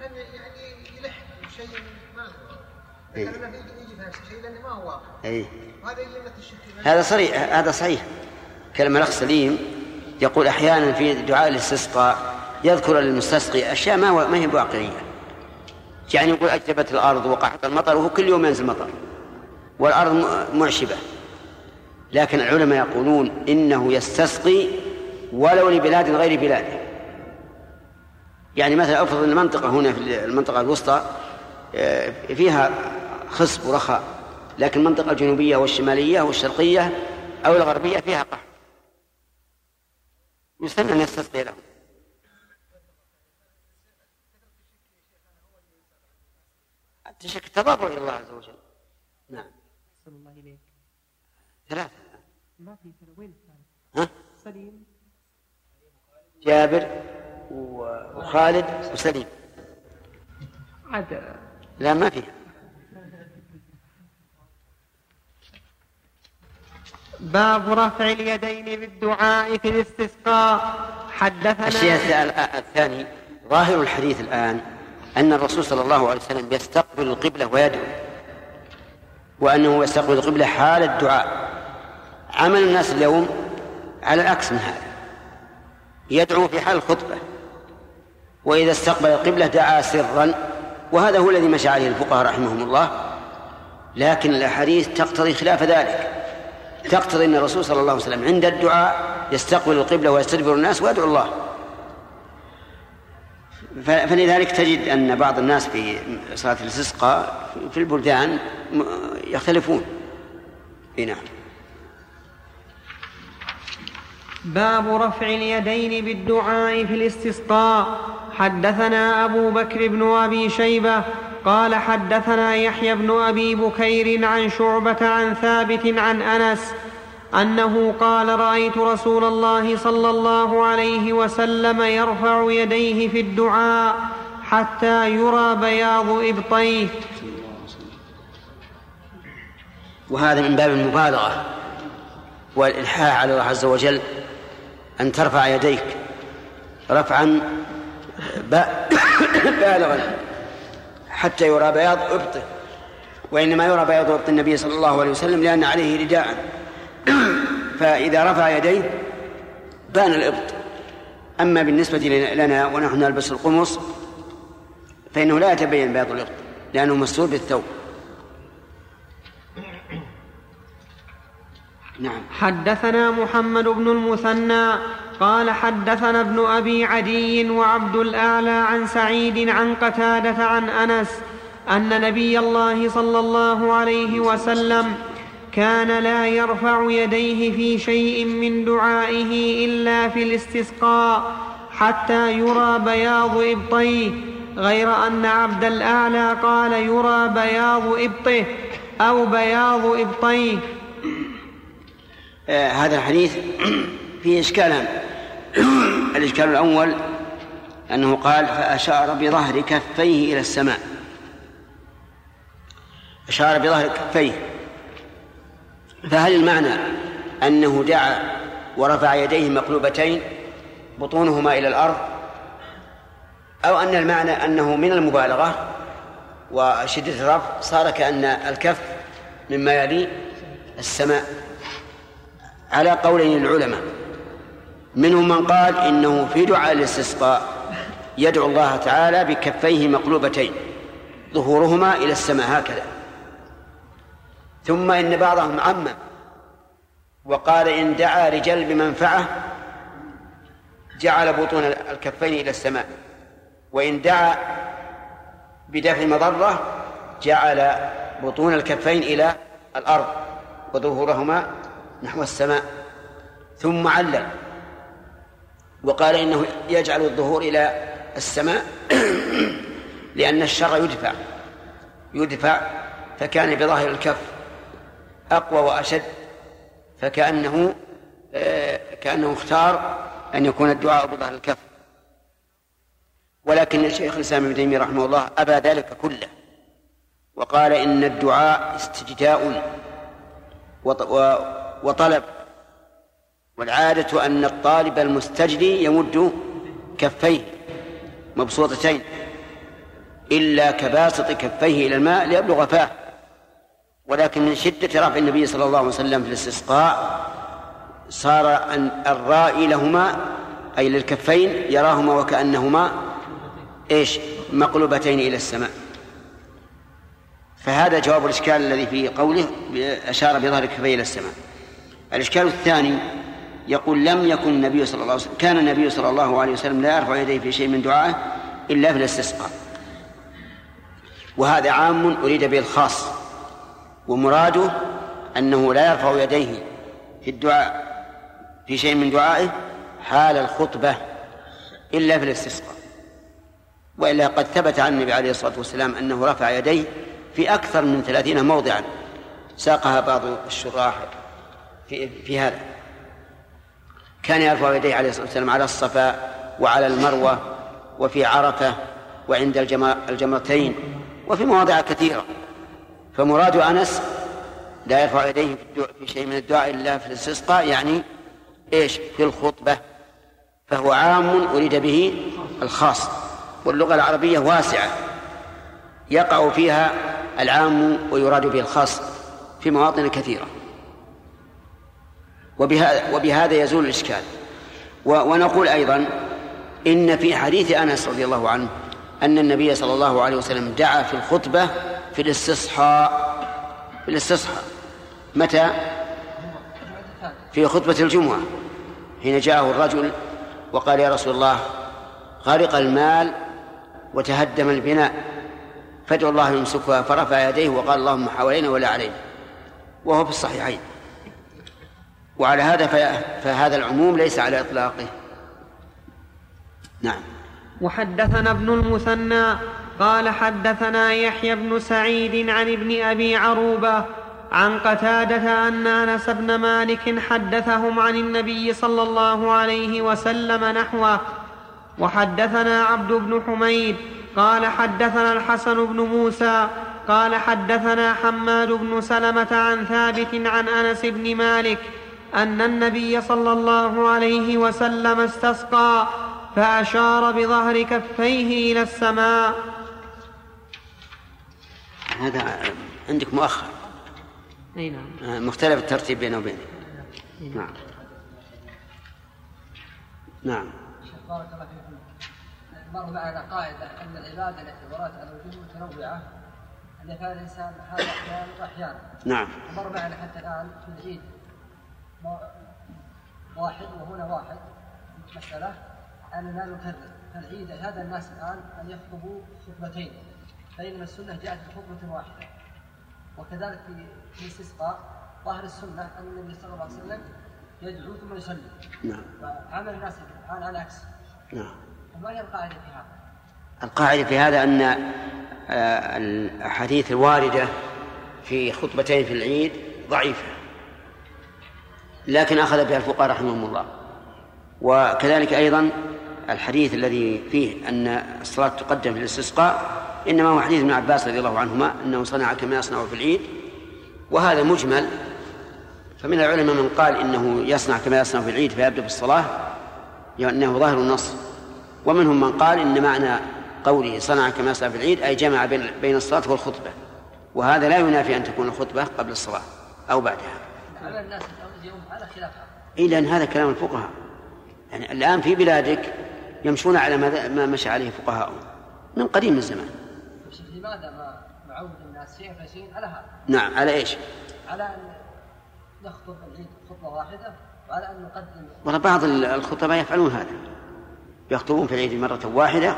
كان يعني يلح شيء ما هو إيه. يجي في نفس الشيء لأنه ما هو واقع. اي هذا يجي الشك هذا صريح هذا صحيح. كلام الأخ سليم يقول أحيانا في دعاء الاستسقاء يذكر للمستسقي أشياء ما ما هي واقعية. يعني يقول أجدبت الأرض وقحط المطر وهو كل يوم ينزل مطر. والأرض معشبة. لكن العلماء يقولون إنه يستسقي ولو لبلاد غير بلاده. يعني مثلا أفرض أن المنطقة هنا في المنطقة الوسطى آه، فيها خصب ورخاء لكن المنطقة الجنوبية والشمالية والشرقية أو الغربية فيها قحط. يسن أن يستسقي لهم. تشك تضرع إلى الله عز وجل. نعم. الله إليك. ثلاثة. ما في وين ها؟ سليم. جابر وخالد وسليم. عاد. لا ما في. باب رفع اليدين بالدعاء في الاستسقاء. حدثنا الشيء الثاني ظاهر الحديث الآن أن الرسول صلى الله عليه وسلم يستقبل القبلة ويدعو وأنه يستقبل القبلة حال الدعاء. عمل الناس اليوم على العكس من هذا. يدعو في حال الخطبة وإذا استقبل القبلة دعا سرا وهذا هو الذي مشى عليه الفقهاء رحمهم الله. لكن الأحاديث تقتضي خلاف ذلك. تقتضي أن الرسول صلى الله عليه وسلم عند الدعاء يستقبل القبلة ويستدبر الناس ويدعو الله. فلذلك تجد أن بعض الناس في صلاة الاستسقاء في البلدان يختلفون. نعم. باب رفع اليدين بالدعاء في الاستسقاء. حدثنا أبو بكر بن أبي شيبة قال حدثنا يحيى بن أبي بكير عن شعبة عن ثابت عن أنس أنه قال رأيت رسول الله صلى الله عليه وسلم يرفع يديه في الدعاء حتى يرى بياض إبطيه. وهذا من باب المبالغه والإلحاح على الله عز وجل أن ترفع يديك رفعا بالغا حتى يرى بياض إبطه وإنما يرى بياض إبط النبي صلى الله عليه وسلم لأن عليه رداء. فاذا رفع يديه بان الإبط. أما بالنسبة لنا ونحن نلبس القمص فإنه لا يتبين بياض الإبط لأنه مستور بالثوب. نعم. حدثنا محمد بن المثنى قال حدثنا ابن أبي عدي وعبد الأعلى عن سعيد عن قتادة عن أنس أن نبي الله صلى الله عليه وسلم كان لا يرفع يديه في شيء من دعائه إلا في الاستسقاء حتى يرى بياض إبطيه غير أن عبد الأعلى قال يرى بياض إبطه أو بياض إبطيه. آه هذا الحديث فيه إشكالان الإشكال الأول أنه قال فأشار بظهر كفيه إلى السماء. أشار بظهر كفيه. فهل المعنى أنه دعا ورفع يديه مقلوبتين بطونهما إلى الأرض؟ أو أن المعنى أنه من المبالغة وشدة الرفع صار كأن الكف مما يلي السماء. على قولين العلماء منهم من قال إنه في دعاء الاستسقاء يدعو الله تعالى بكفيه مقلوبتين ظهورهما إلى السماء هكذا. ثم إن بعضهم عمم وقال إن دعا رجال بمنفعه جعل بطون الكفين إلى السماء. وإن دعا بدفع مضرة جعل بطون الكفين إلى الأرض وظهورهما نحو السماء. ثم علل وقال إنه يجعل الظهور إلى السماء لأن الشر يدفع يدفع فكان بظاهر الكف أقوى وأشد فكأنه آه، كأنه اختار أن يكون الدعاء بظهر الكف. ولكن الشيخ الإسلام ابن تيمية رحمه الله أبى ذلك كله وقال إن الدعاء استجداء وطلب والعادة أن الطالب المستجدي يمد كفيه مبسوطتين إلا كباسط كفيه إلى الماء ليبلغ فاه. ولكن من شدة رفع النبي صلى الله عليه وسلم في الاستسقاء صار أن الرائي لهما أي للكفين يراهما وكأنهما إيش؟ مقلوبتين إلى السماء. فهذا جواب الإشكال الذي في قوله أشار بظهر كفيه إلى السماء. الإشكال الثاني يقول لم يكن النبي صلى الله عليه وسلم كان النبي صلى الله عليه وسلم لا يرفع يديه في شيء من دعائه إلا في الاستسقاء. وهذا عام أريد به الخاص. ومراده أنه لا يرفع يديه في الدعاء في شيء من دعائه حال الخطبة إلا في الاستسقاء. وإلا قد ثبت عن النبي عليه الصلاة والسلام أنه رفع يديه في أكثر من ثلاثين موضعا. ساقها بعض الشراح في, في هذا. كان يرفع يديه عليه الصلاة والسلام على الصفا وعلى المروة وفي عرفة وعند الجمرتين وفي مواضع كثيرة. فمراد أنس لا يرفع يديه في شيء من الدعاء إلا في الاستسقاء يعني إيش؟ في الخطبة. فهو عام أريد به الخاص. واللغة العربية واسعة. يقع فيها العام ويراد به الخاص في مواطن كثيرة. وبهذا, وبهذا يزول الإشكال. ونقول أيضا إن في حديث أنس رضي الله عنه أن النبي صلى الله عليه وسلم دعا في الخطبة في الاستصحاء في الاستصحاء متى؟ في خطبة الجمعة حين جاءه الرجل وقال يا رسول الله غرق المال وتهدم البناء فادعو الله يمسكها فرفع يديه وقال اللهم حوالينا ولا علينا. وهو في الصحيحين. وعلى هذا فهذا العموم ليس على إطلاقه. نعم. وحدثنا ابن المثنى قال حدثنا يحيى بن سعيد عن ابن أبي عروبة عن قتادة أن أنس بن مالك حدثهم عن النبي صلى الله عليه وسلم نحوه. وحدثنا عبد بن حميد قال حدثنا الحسن بن موسى قال حدثنا حماد بن سلمة عن ثابت عن أنس بن مالك أن النبي صلى الله عليه وسلم استسقى فأشار بظهر كفيه إلى السماء هذا عندك مؤخر. أي نعم. آه، مختلف الترتيب بينه وبينه نعم. نعم. شيخ بارك الله فيكم مر معنا قاعدة أن العبادة الاعتبارات على الوجوه متنوعة أن يفعل الإنسان هذا أحيانا وأحيانا نعم. ومر معنا حتى الآن في العيد واحد وهنا واحد مسألة أننا نكرر. فالعيد هذا الناس الآن أن يخطبوا خطبتين. بينما السنة جاءت بخطبة واحدة. وكذلك في في الاستسقاء ظاهر السنة أن النبي صلى الله عليه وسلم يدعو ثم يصلي. نعم. فعمل الناس الآن على العكس. نعم. وما هي القاعدة في هذا؟ القاعدة في هذا أن آه، الأحاديث الواردة في خطبتين في العيد ضعيفة. لكن أخذ بها الفقهاء رحمهم الله. وكذلك أيضا الحديث الذي فيه أن الصلاة تقدم في الاستسقاء إنما هو حديث ابن عباس رضي الله عنهما أنه صنع كما يصنع في العيد وهذا مجمل. فمن العلماء من قال إنه يصنع كما يصنع في العيد فيبدأ بالصلاة لأنه ظاهر النص. ومنهم من قال إن معنى قوله صنع كما يصنع في العيد أي جمع بين الصلاة والخطبة. وهذا لا ينافي أن تكون الخطبة قبل الصلاة أو بعدها. إيه، أن هذا كلام الفقهاء. يعني الآن في بلادك يمشون على ما مشى عليه فقهاؤهم من قديم الزمان. لماذا ما معود الناس شيء فشيء على هذا؟ نعم على إيش؟ على أن نخطب العيد خطبة واحدة وعلى أن نقدم. والله بعض الخطباء يفعلون هذا. يخطبون في العيد مرة واحدة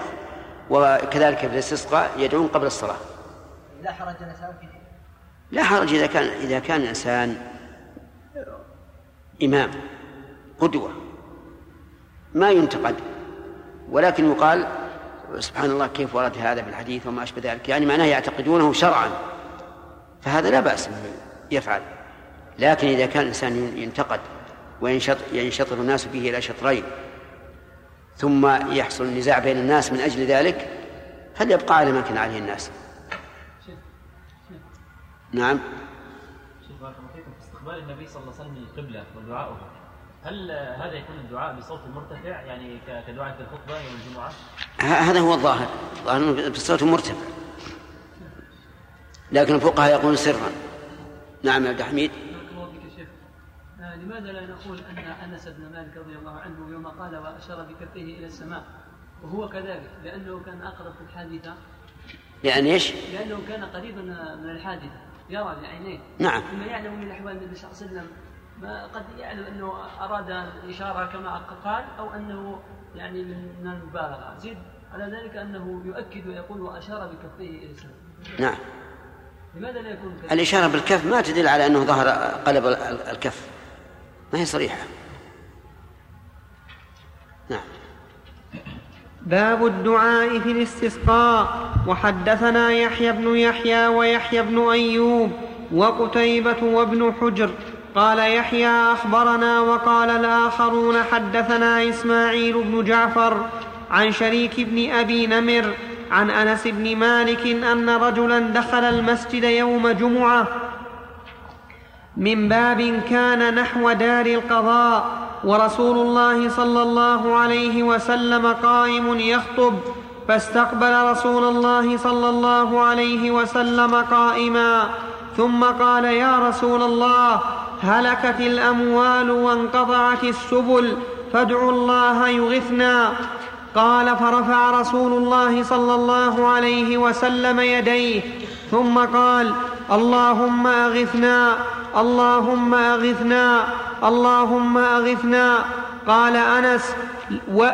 وكذلك في الاستسقاء يدعون قبل الصلاة. لا حرج الإنسان فيه لا حرج إذا كان إذا كان الإنسان إمام قدوة ما ينتقد. ولكن يقال سبحان الله كيف ورد هذا في الحديث وما أشبه ذلك. يعني معناه يعتقدونه شرعا. فهذا لا بأس به يفعل. لكن إذا كان الإنسان ينتقد وينشط ينشطر الناس فيه إلى شطرين ثم يحصل النزاع بين الناس من أجل ذلك فليبقى على ما كان عليه الناس. نعم. شيخ بارك الله فيكم. في استقبال النبي صلى الله عليه وسلم للقبلة ودعاؤه. هل هذا يكون الدعاء بصوت مرتفع؟ يعني كدعاء في الخطبة يوم الجمعة؟ ه- هذا هو الظاهر. الظاهر بالصوت مرتفع. لكن الفقهاء يقولون سرا. نعم يا عبد الحميد. بارك الله فيك يا شيخ. آه، لماذا لا نقول أن أنس بن مالك رضي الله عنه يوم قال وأشار بكفيه إلى السماء وهو كذلك لأنه كان أقرب في الحادثة؟ لأن إيش؟ لأنه كان قريبا من الحادثة يرى بعينيه. نعم. ثم يعلم من أحوال النبي صلى الله عليه وسلم ما قد يعلم أنه أراد الإشارة كما قال أو أنه يعني من المبالغة. زيد على ذلك أنه يؤكد ويقول وأشار بكفيه إلى السماء نعم. لماذا لا يكون كذلك؟ الإشارة بالكف ما تدل على أنه ظهر قلب ال- الكف. ما هي صريحة؟ نعم. باب الدعاء في الاستسقاء. وحدثنا يحيى بن يحيى ويحيى بن أيوب وقتيبة وابن حجر قال يحيى أخبرنا وقال الآخرون حدثنا إسماعيل بن جعفر عن شريك بن أبي نمر عن أنس بن مالك أن رجلا دخل المسجد يوم جمعة من باب كان نحو دار القضاء ورسول الله صلى الله عليه وسلم قائم يخطب فاستقبل رسول الله صلى الله عليه وسلم قائما ثم قال يا رسول الله هلكت الأموال وانقطعت السبل فادعوا الله يغثنا. قال فرفع رسول الله صلى الله عليه وسلم يديه ثم قال اللهم أغثنا اللهم أغثنا اللهم أغثنا. قال أنس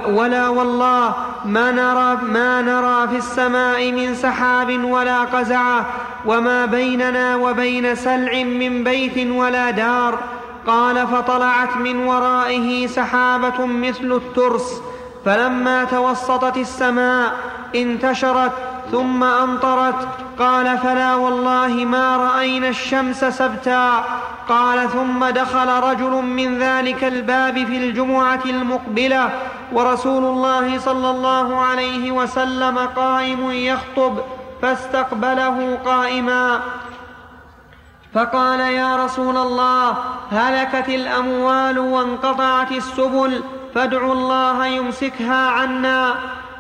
ولا والله ما نرى ما نرى في السماء من سحاب ولا قزعه وما بيننا وبين سلع من بيت ولا دار. قال فطلعت من ورائه سحابة مثل الترس فلما توسطت السماء انتشرت ثم أمطرت. قال فلا والله ما رأينا الشمس سبتا. قال ثم دخل رجل من ذلك الباب في الجمعة المقبلة. ورسول الله صلى الله عليه وسلم قائم يخطب فاستقبله قائما. فقال يا رسول الله هلكت الأموال وانقطعت السبل فادعوا الله يمسكها عنا.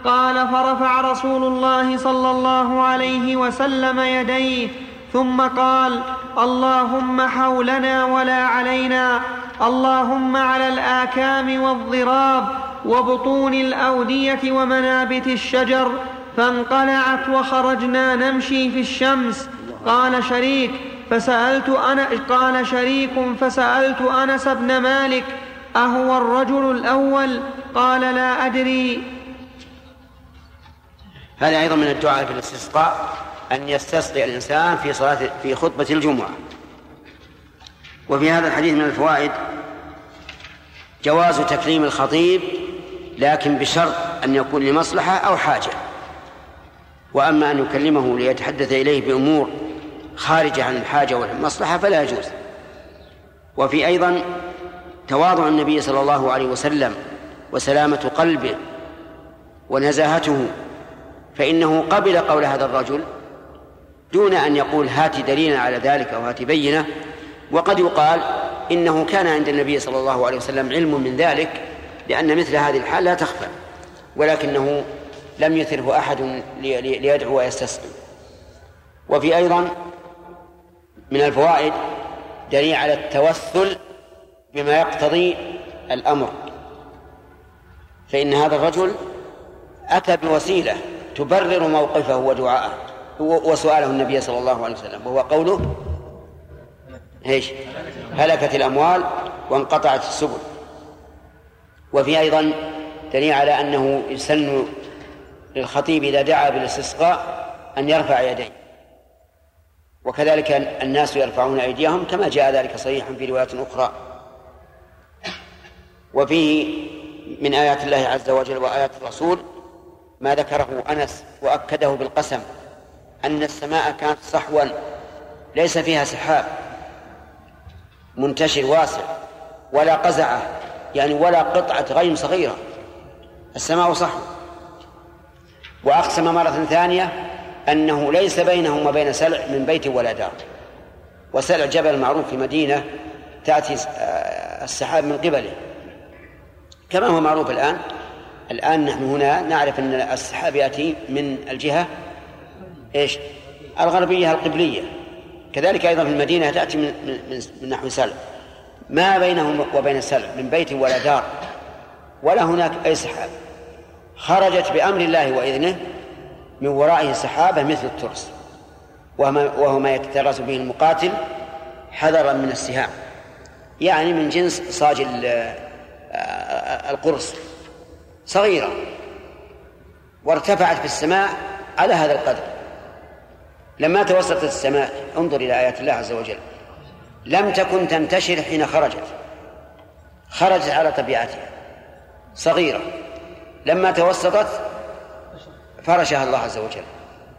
قال فرفع رسول الله صلى الله عليه وسلم يديه ثم قال اللهم حولنا ولا علينا اللهم على الآكام والضراب وبطون الأودية ومنابت الشجر فانقلعت وخرجنا نمشي في الشمس. قال شريك فسألت أنا قال شريك فسألت أنس بن مالك أهو الرجل الأول؟ قال لا أدري. هذا أيضا من الدعاء في الاستسقاء أن يستسقي الإنسان في صلاة في خطبة الجمعة. وفي هذا الحديث من الفوائد جواز تكريم الخطيب لكن بشرط أن يكون لمصلحة أو حاجة. وأما أن يكلمه ليتحدث إليه بأمور خارجة عن الحاجة والمصلحة فلا يجوز. وفي أيضا تواضع النبي صلى الله عليه وسلم وسلامة قلبه ونزاهته فإنه قبل قول هذا الرجل دون أن يقول هات دليلا على ذلك أو هات بينة وقد يقال إنه كان عند النبي صلى الله عليه وسلم علم من ذلك لأن مثل هذه الحال لا تخفى ولكنه لم يثره أحد ليدعو ويستسلم وفي أيضا من الفوائد دليل على التوسل بما يقتضي الأمر فإن هذا الرجل أتى بوسيلة تبرر موقفه ودعاءه وسؤاله النبي صلى الله عليه وسلم وهو قوله إيش؟ هلكت الأموال وانقطعت السبل. وفي أيضا دليل على أنه يسن للخطيب إذا دعا بالاستسقاء أن يرفع يديه. وكذلك الناس يرفعون أيديهم كما جاء ذلك صحيحا في روايات أخرى. وفيه من آيات الله عز وجل وآيات الرسول ما ذكره أنس وأكده بالقسم أن السماء كانت صحوا ليس فيها سحاب منتشر واسع ولا قزعة يعني ولا قطعة غيم صغيرة. السماء صحو وأقسم مرة ثانية أنه ليس بينهم وبين سلع من بيت ولا دار. وسلع جبل معروف في مدينة تأتي السحاب من قبله. كما هو معروف الآن الآن نحن هنا نعرف أن السحاب يأتي من الجهة إيش؟ الغربية القبلية. كذلك أيضا في المدينة تأتي من, من, من نحو سلع ما بينهم وبين السلع من بيت ولا دار. ولا هناك أي سحاب خرجت بأمر الله وإذنه من ورائه سحابة مثل الترس. وهو ما يتترس به المقاتل حذرا من السهام. يعني من جنس صاج القرص. صغيرة وارتفعت في السماء على هذا القدر. لما توسطت السماء انظر إلى آيات الله عز وجل. لم تكن تنتشر حين خرجت. خرجت على طبيعتها. صغيرة. لما توسطت فرشها الله عز وجل.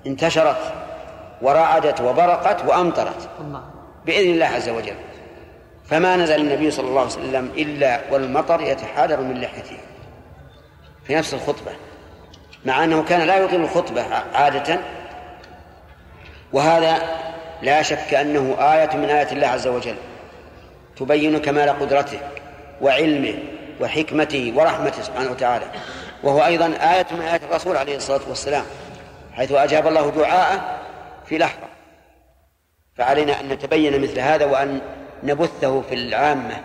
انتشرت ورعدت وبرقت وأمطرت. بإذن الله عز وجل. فما نزل النبي صلى الله عليه وسلم إلا والمطر يتحادر من لحيته. في نفس الخطبة مع أنه كان لا يطيل الخطبة عادة وهذا لا شك أنه آية من آيات الله عز وجل تبين كمال قدرته وعلمه وحكمته ورحمته سبحانه وتعالى. وهو أيضا آية من آيات الرسول عليه الصلاة والسلام حيث أجاب الله دعاءه في لحظة. فعلينا أن نتبين مثل هذا وأن نبثه في العامة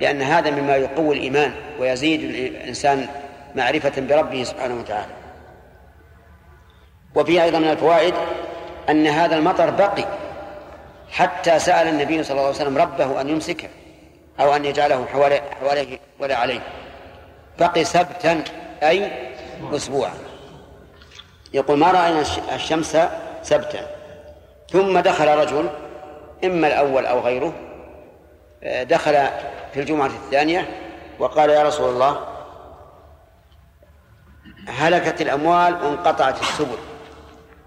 لأن هذا مما يقوي الإيمان ويزيد الإنسان معرفة بربه سبحانه وتعالى. وفيه أيضا من الفوائد أن هذا المطر بقي حتى سأل النبي صلى الله عليه وسلم ربه أن يمسكه أو أن يجعله حواليه, حواليه ولا عليه. بقي سبتا أي أسبوعا. يقول ما رأينا الشمس سبتا. ثم دخل رجل إما الأول أو غيره دخل في الجمعة الثانية وقال يا رسول الله هلكت الأموال وانقطعت السبل.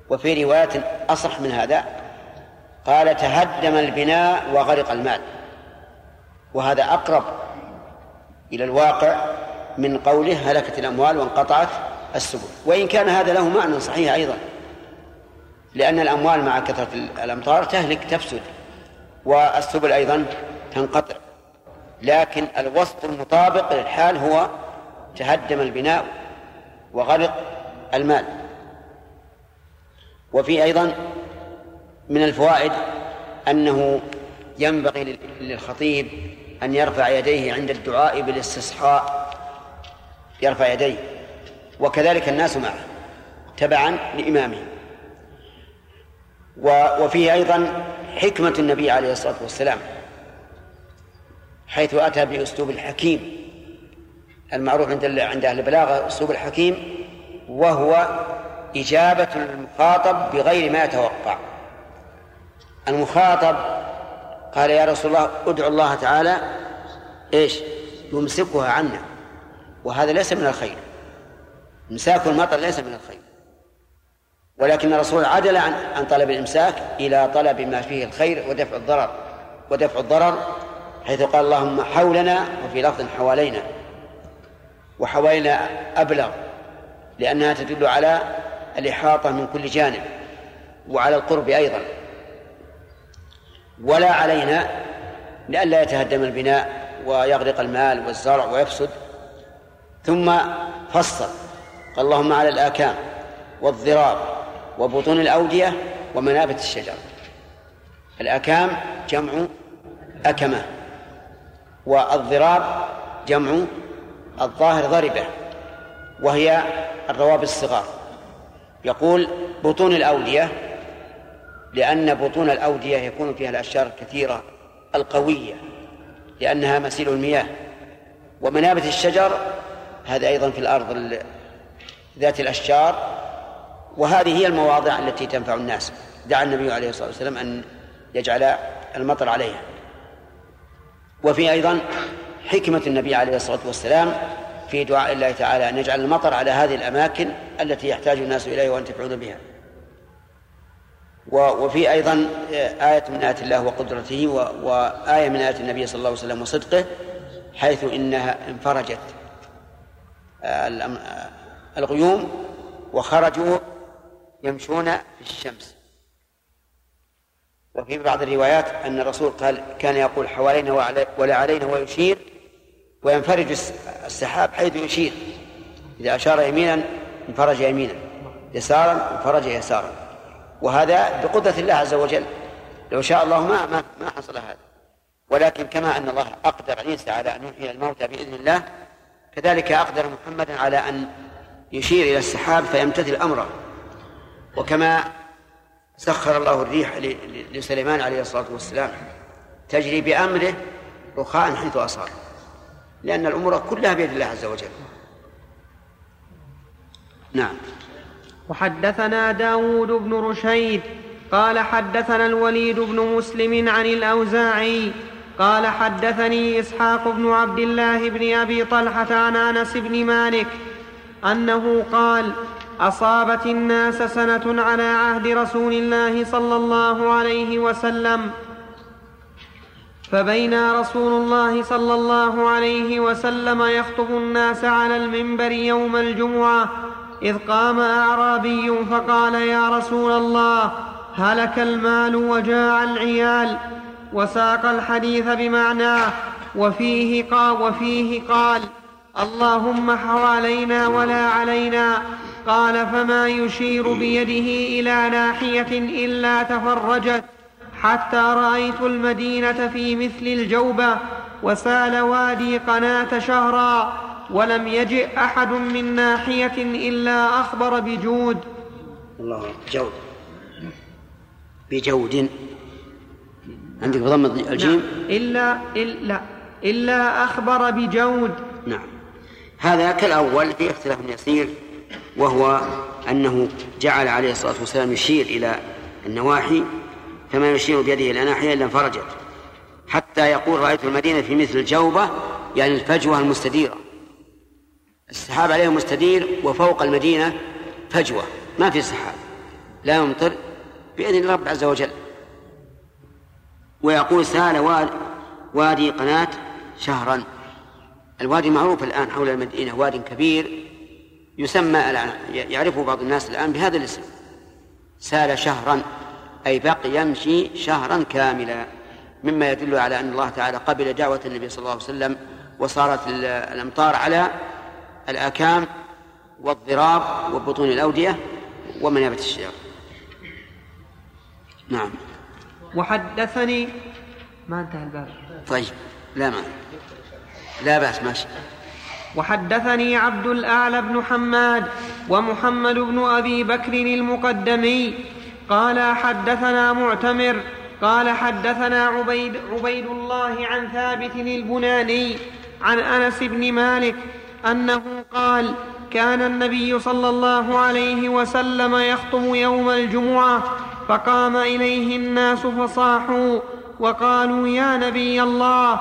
وفي رواية أصح من هذا قال تهدم البناء وغرق المال. وهذا أقرب إلى الواقع من قوله هلكت الأموال وانقطعت السبل. وإن كان هذا له معنى صحيح أيضا. لأن الأموال مع كثرة الأمطار تهلك تفسد والسبل أيضا تنقطع. لكن الوصف المطابق للحال هو تهدم البناء وغرق المال. وفي أيضا من الفوائد أنه ينبغي للخطيب أن يرفع يديه عند الدعاء بالاستصحاء يرفع يديه. وكذلك الناس معه تبعا لإمامه. وفيه أيضا حكمة النبي عليه الصلاة والسلام حيث أتى بأسلوب الحكيم. المعروف عند عند أهل البلاغة أسلوب الحكيم وهو إجابة المخاطب بغير ما يتوقع. المخاطب قال يا رسول الله ادعو الله تعالى إيش؟ يمسكها عنا. وهذا ليس من الخير. إمساك المطر ليس من الخير. ولكن الرسول عدل عن عن طلب الإمساك إلى طلب ما فيه الخير ودفع الضرر ودفع الضرر حيث قال اللهم حولنا وفي لفظ حوالينا. وحوالينا أبلغ لأنها تدل على الإحاطة من كل جانب وعلى القرب أيضا. ولا علينا لئلا يتهدم البناء ويغرق المال والزرع ويفسد ثم فصل. اللهم على الآكام والضراب وبطون الأودية ومنابت الشجر. الأكام جمع أكمة والضراب جمع الظاهر ضربة وهي الروابط الصغار. يقول بطون الأودية لأن بطون الأودية يكون فيها الأشجار الكثيرة القوية لأنها مسيل المياه. ومنابت الشجر هذا أيضا في الأرض ذات الأشجار. وهذه هي المواضع التي تنفع الناس. دعا النبي عليه الصلاة والسلام أن يجعل المطر عليها. وفي أيضا حكمة النبي عليه الصلاة والسلام في دعاء الله تعالى. أن يجعل المطر على هذه الأماكن التي يحتاج الناس إليها وينتفعون بها. وفي أيضا آية من آيات الله وقدرته وآية من آيات النبي صلى الله عليه وسلم وصدقه حيث إنها انفرجت الغيوم وخرجوا يمشون في الشمس. وفي بعض الروايات أن الرسول قال كان يقول حوالينا ولا علينا ويشير وينفرج السحاب حيث يشير. إذا أشار يمينا انفرج يمينا يسارا انفرج يسارا. وهذا بقدرة الله عز وجل. لو شاء الله ما ما, ما حصل هذا. ولكن كما أن الله أقدر عيسى على أن يحيي الموتى بإذن الله كذلك أقدر محمدا على أن يشير إلى السحاب فيمتثل أمره. وكما سخر الله الريح لسليمان عليه الصلاة والسلام تجري بأمره رخاء حيث أصار لأن الأمور كلها بيد الله عز وجل. نعم. وحدثنا داود بن رشيد قال حدثنا الوليد بن مسلم عن الأوزاعي قال حدثني إسحاق بن عبد الله بن أبي طلحة عن أنس بن مالك أنه قال أصابت الناس سنة على عهد رسول الله صلى الله عليه وسلم فبينا رسول الله صلى الله عليه وسلم يخطب الناس على المنبر يوم الجمعة إذ قام أعرابي فقال يا رسول الله هلك المال وجاع العيال وساق الحديث بمعناه وفيه قال, وفيه قال اللهم حوالينا ولا علينا قال فما يشير بيده إلى ناحية إلا تفرجت حتى رأيت المدينة في مثل الجوبة وسال وادي قناة شهرا ولم يجئ أحد من ناحية إلا أخبر بجود. الله جود. بجود. عندك بضم الجيم؟ نعم. إلا إلا إلا أخبر بجود. نعم. هذا كالأول في اختلاف يسير وهو أنه جعل عليه الصلاة والسلام يشير إلى النواحي فما يشير بيده إلى ناحية إلا انفرجت. حتى يقول رأيت المدينة في مثل الجوبة يعني الفجوة المستديرة. السحاب عليهم مستدير وفوق المدينة فجوة. ما في سحاب. لا يمطر بإذن الرب عز وجل. ويقول سال وادي قناة شهرا. الوادي معروف الآن حول المدينة واد كبير يسمى يعرفه بعض الناس الآن بهذا الاسم. سال شهرا. أي بقي يمشي شهرا كاملا مما يدل على أن الله تعالى قبل دعوة النبي صلى الله عليه وسلم وصارت الأمطار على الآكام والضراب وبطون الأودية ومنابت الشجر. نعم. وحدثني ما انتهى الباب. طيب لا ما لا بأس ماشي. وحدثني عبد الأعلى بن حماد ومحمد بن أبي بكر المقدمي قال حدثنا معتمر قال حدثنا عبيد, عبيد الله عن ثابت البناني عن أنس بن مالك أنه قال كان النبي صلى الله عليه وسلم يخطب يوم الجمعة فقام إليه الناس فصاحوا وقالوا يا نبي الله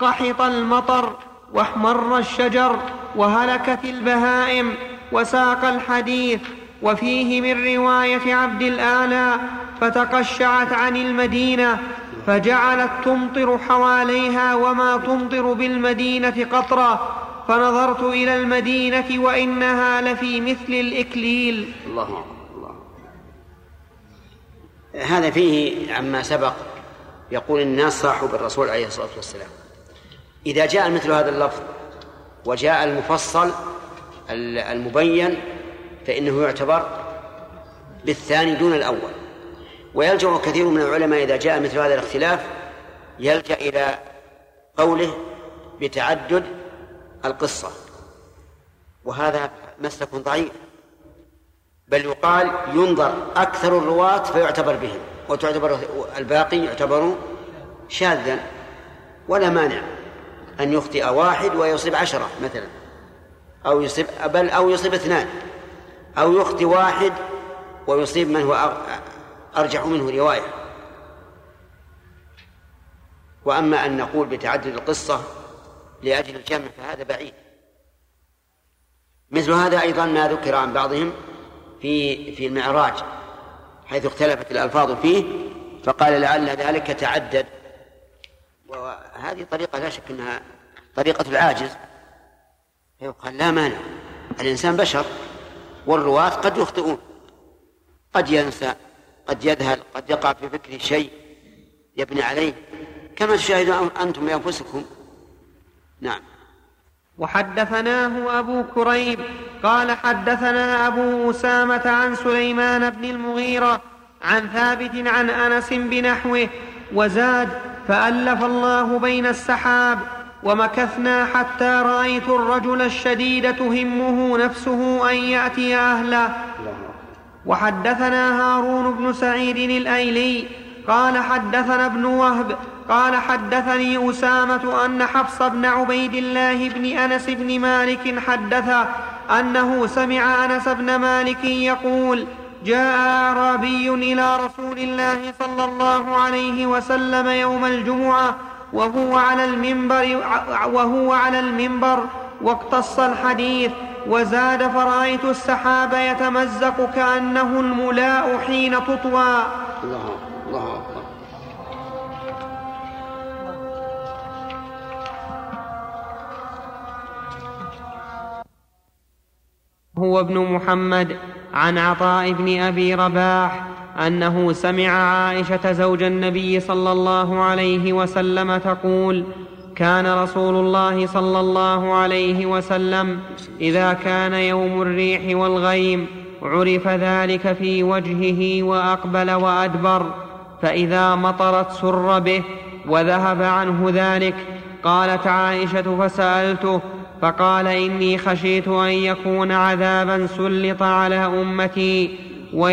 قحط المطر واحمر الشجر وهلكت البهائم وساق الحديث وفيه من رواية عبد الاعلى فتقشعت عن المدينة فجعلت تمطر حواليها وما تمطر بالمدينة قطره فنظرت إلى المدينة وإنها لفي مثل الإكليل. الله الله هذا فيه عما سبق يقول الناس صاحوا بالرسول عليه الصلاة والسلام. إذا جاء مثل هذا اللفظ وجاء المفصل المبين فإنه يعتبر بالثاني دون الأول. ويلجأ كثير من العلماء إذا جاء مثل هذا الاختلاف يلجأ إلى قوله بتعدد القصة. وهذا مسلك ضعيف. بل يقال ينظر أكثر الرواة فيعتبر بهم. وتعتبر الباقي يعتبر شاذا. ولا مانع أن يخطئ واحد ويصيب عشرة مثلا. أو يصيب بل أو يصيب اثنان. أو يخطئ واحد ويصيب من هو أرجح منه رواية. وأما أن نقول بتعدد القصة لأجل الجمع فهذا بعيد. مثل هذا أيضا ما ذكر عن بعضهم في في المعراج حيث اختلفت الألفاظ فيه فقال لعل ذلك تعدد. وهذه طريقة لا شك أنها طريقة العاجز. يقال لا مانع. الإنسان بشر. والرواة قد يخطئون. قد ينسى قد يذهل قد يقع في فكره شيء يبني عليه. كما تشاهدون أنتم بأنفسكم نعم. وحدثناه أبو كريب قال حدثنا أبو أسامة عن سليمان بن المغيرة عن ثابت عن أنس بنحوه وزاد فألف الله بين السحاب ومكثنا حتى رأيت الرجل الشديد تهمه نفسه أن يأتي أهله. وحدثنا هارون بن سعيد الأيلي قال حدثنا ابن وهب قال حدثني أسامة أن حفص بن عبيد الله بن أنس بن مالك حدث أنه سمع أنس بن مالك يقول جاء أعرابي إلى رسول الله صلى الله عليه وسلم يوم الجمعة وهو على المنبر وهو على المنبر واقتص الحديث وزاد فرأيت السحاب يتمزق كأنه الملاء حين تطوى. الله هو ابن محمد عن عطاء بن أبي رباح أنه سمع عائشة زوج النبي صلى الله عليه وسلم تقول كان رسول الله صلى الله عليه وسلم إذا كان يوم الريح والغيم عرف ذلك في وجهه وأقبل وأدبر فإذا مطرت سر به وذهب عنه ذلك قالت عائشة فسألته فقال إني خشيت أن يكون عذابا سلط على أمتي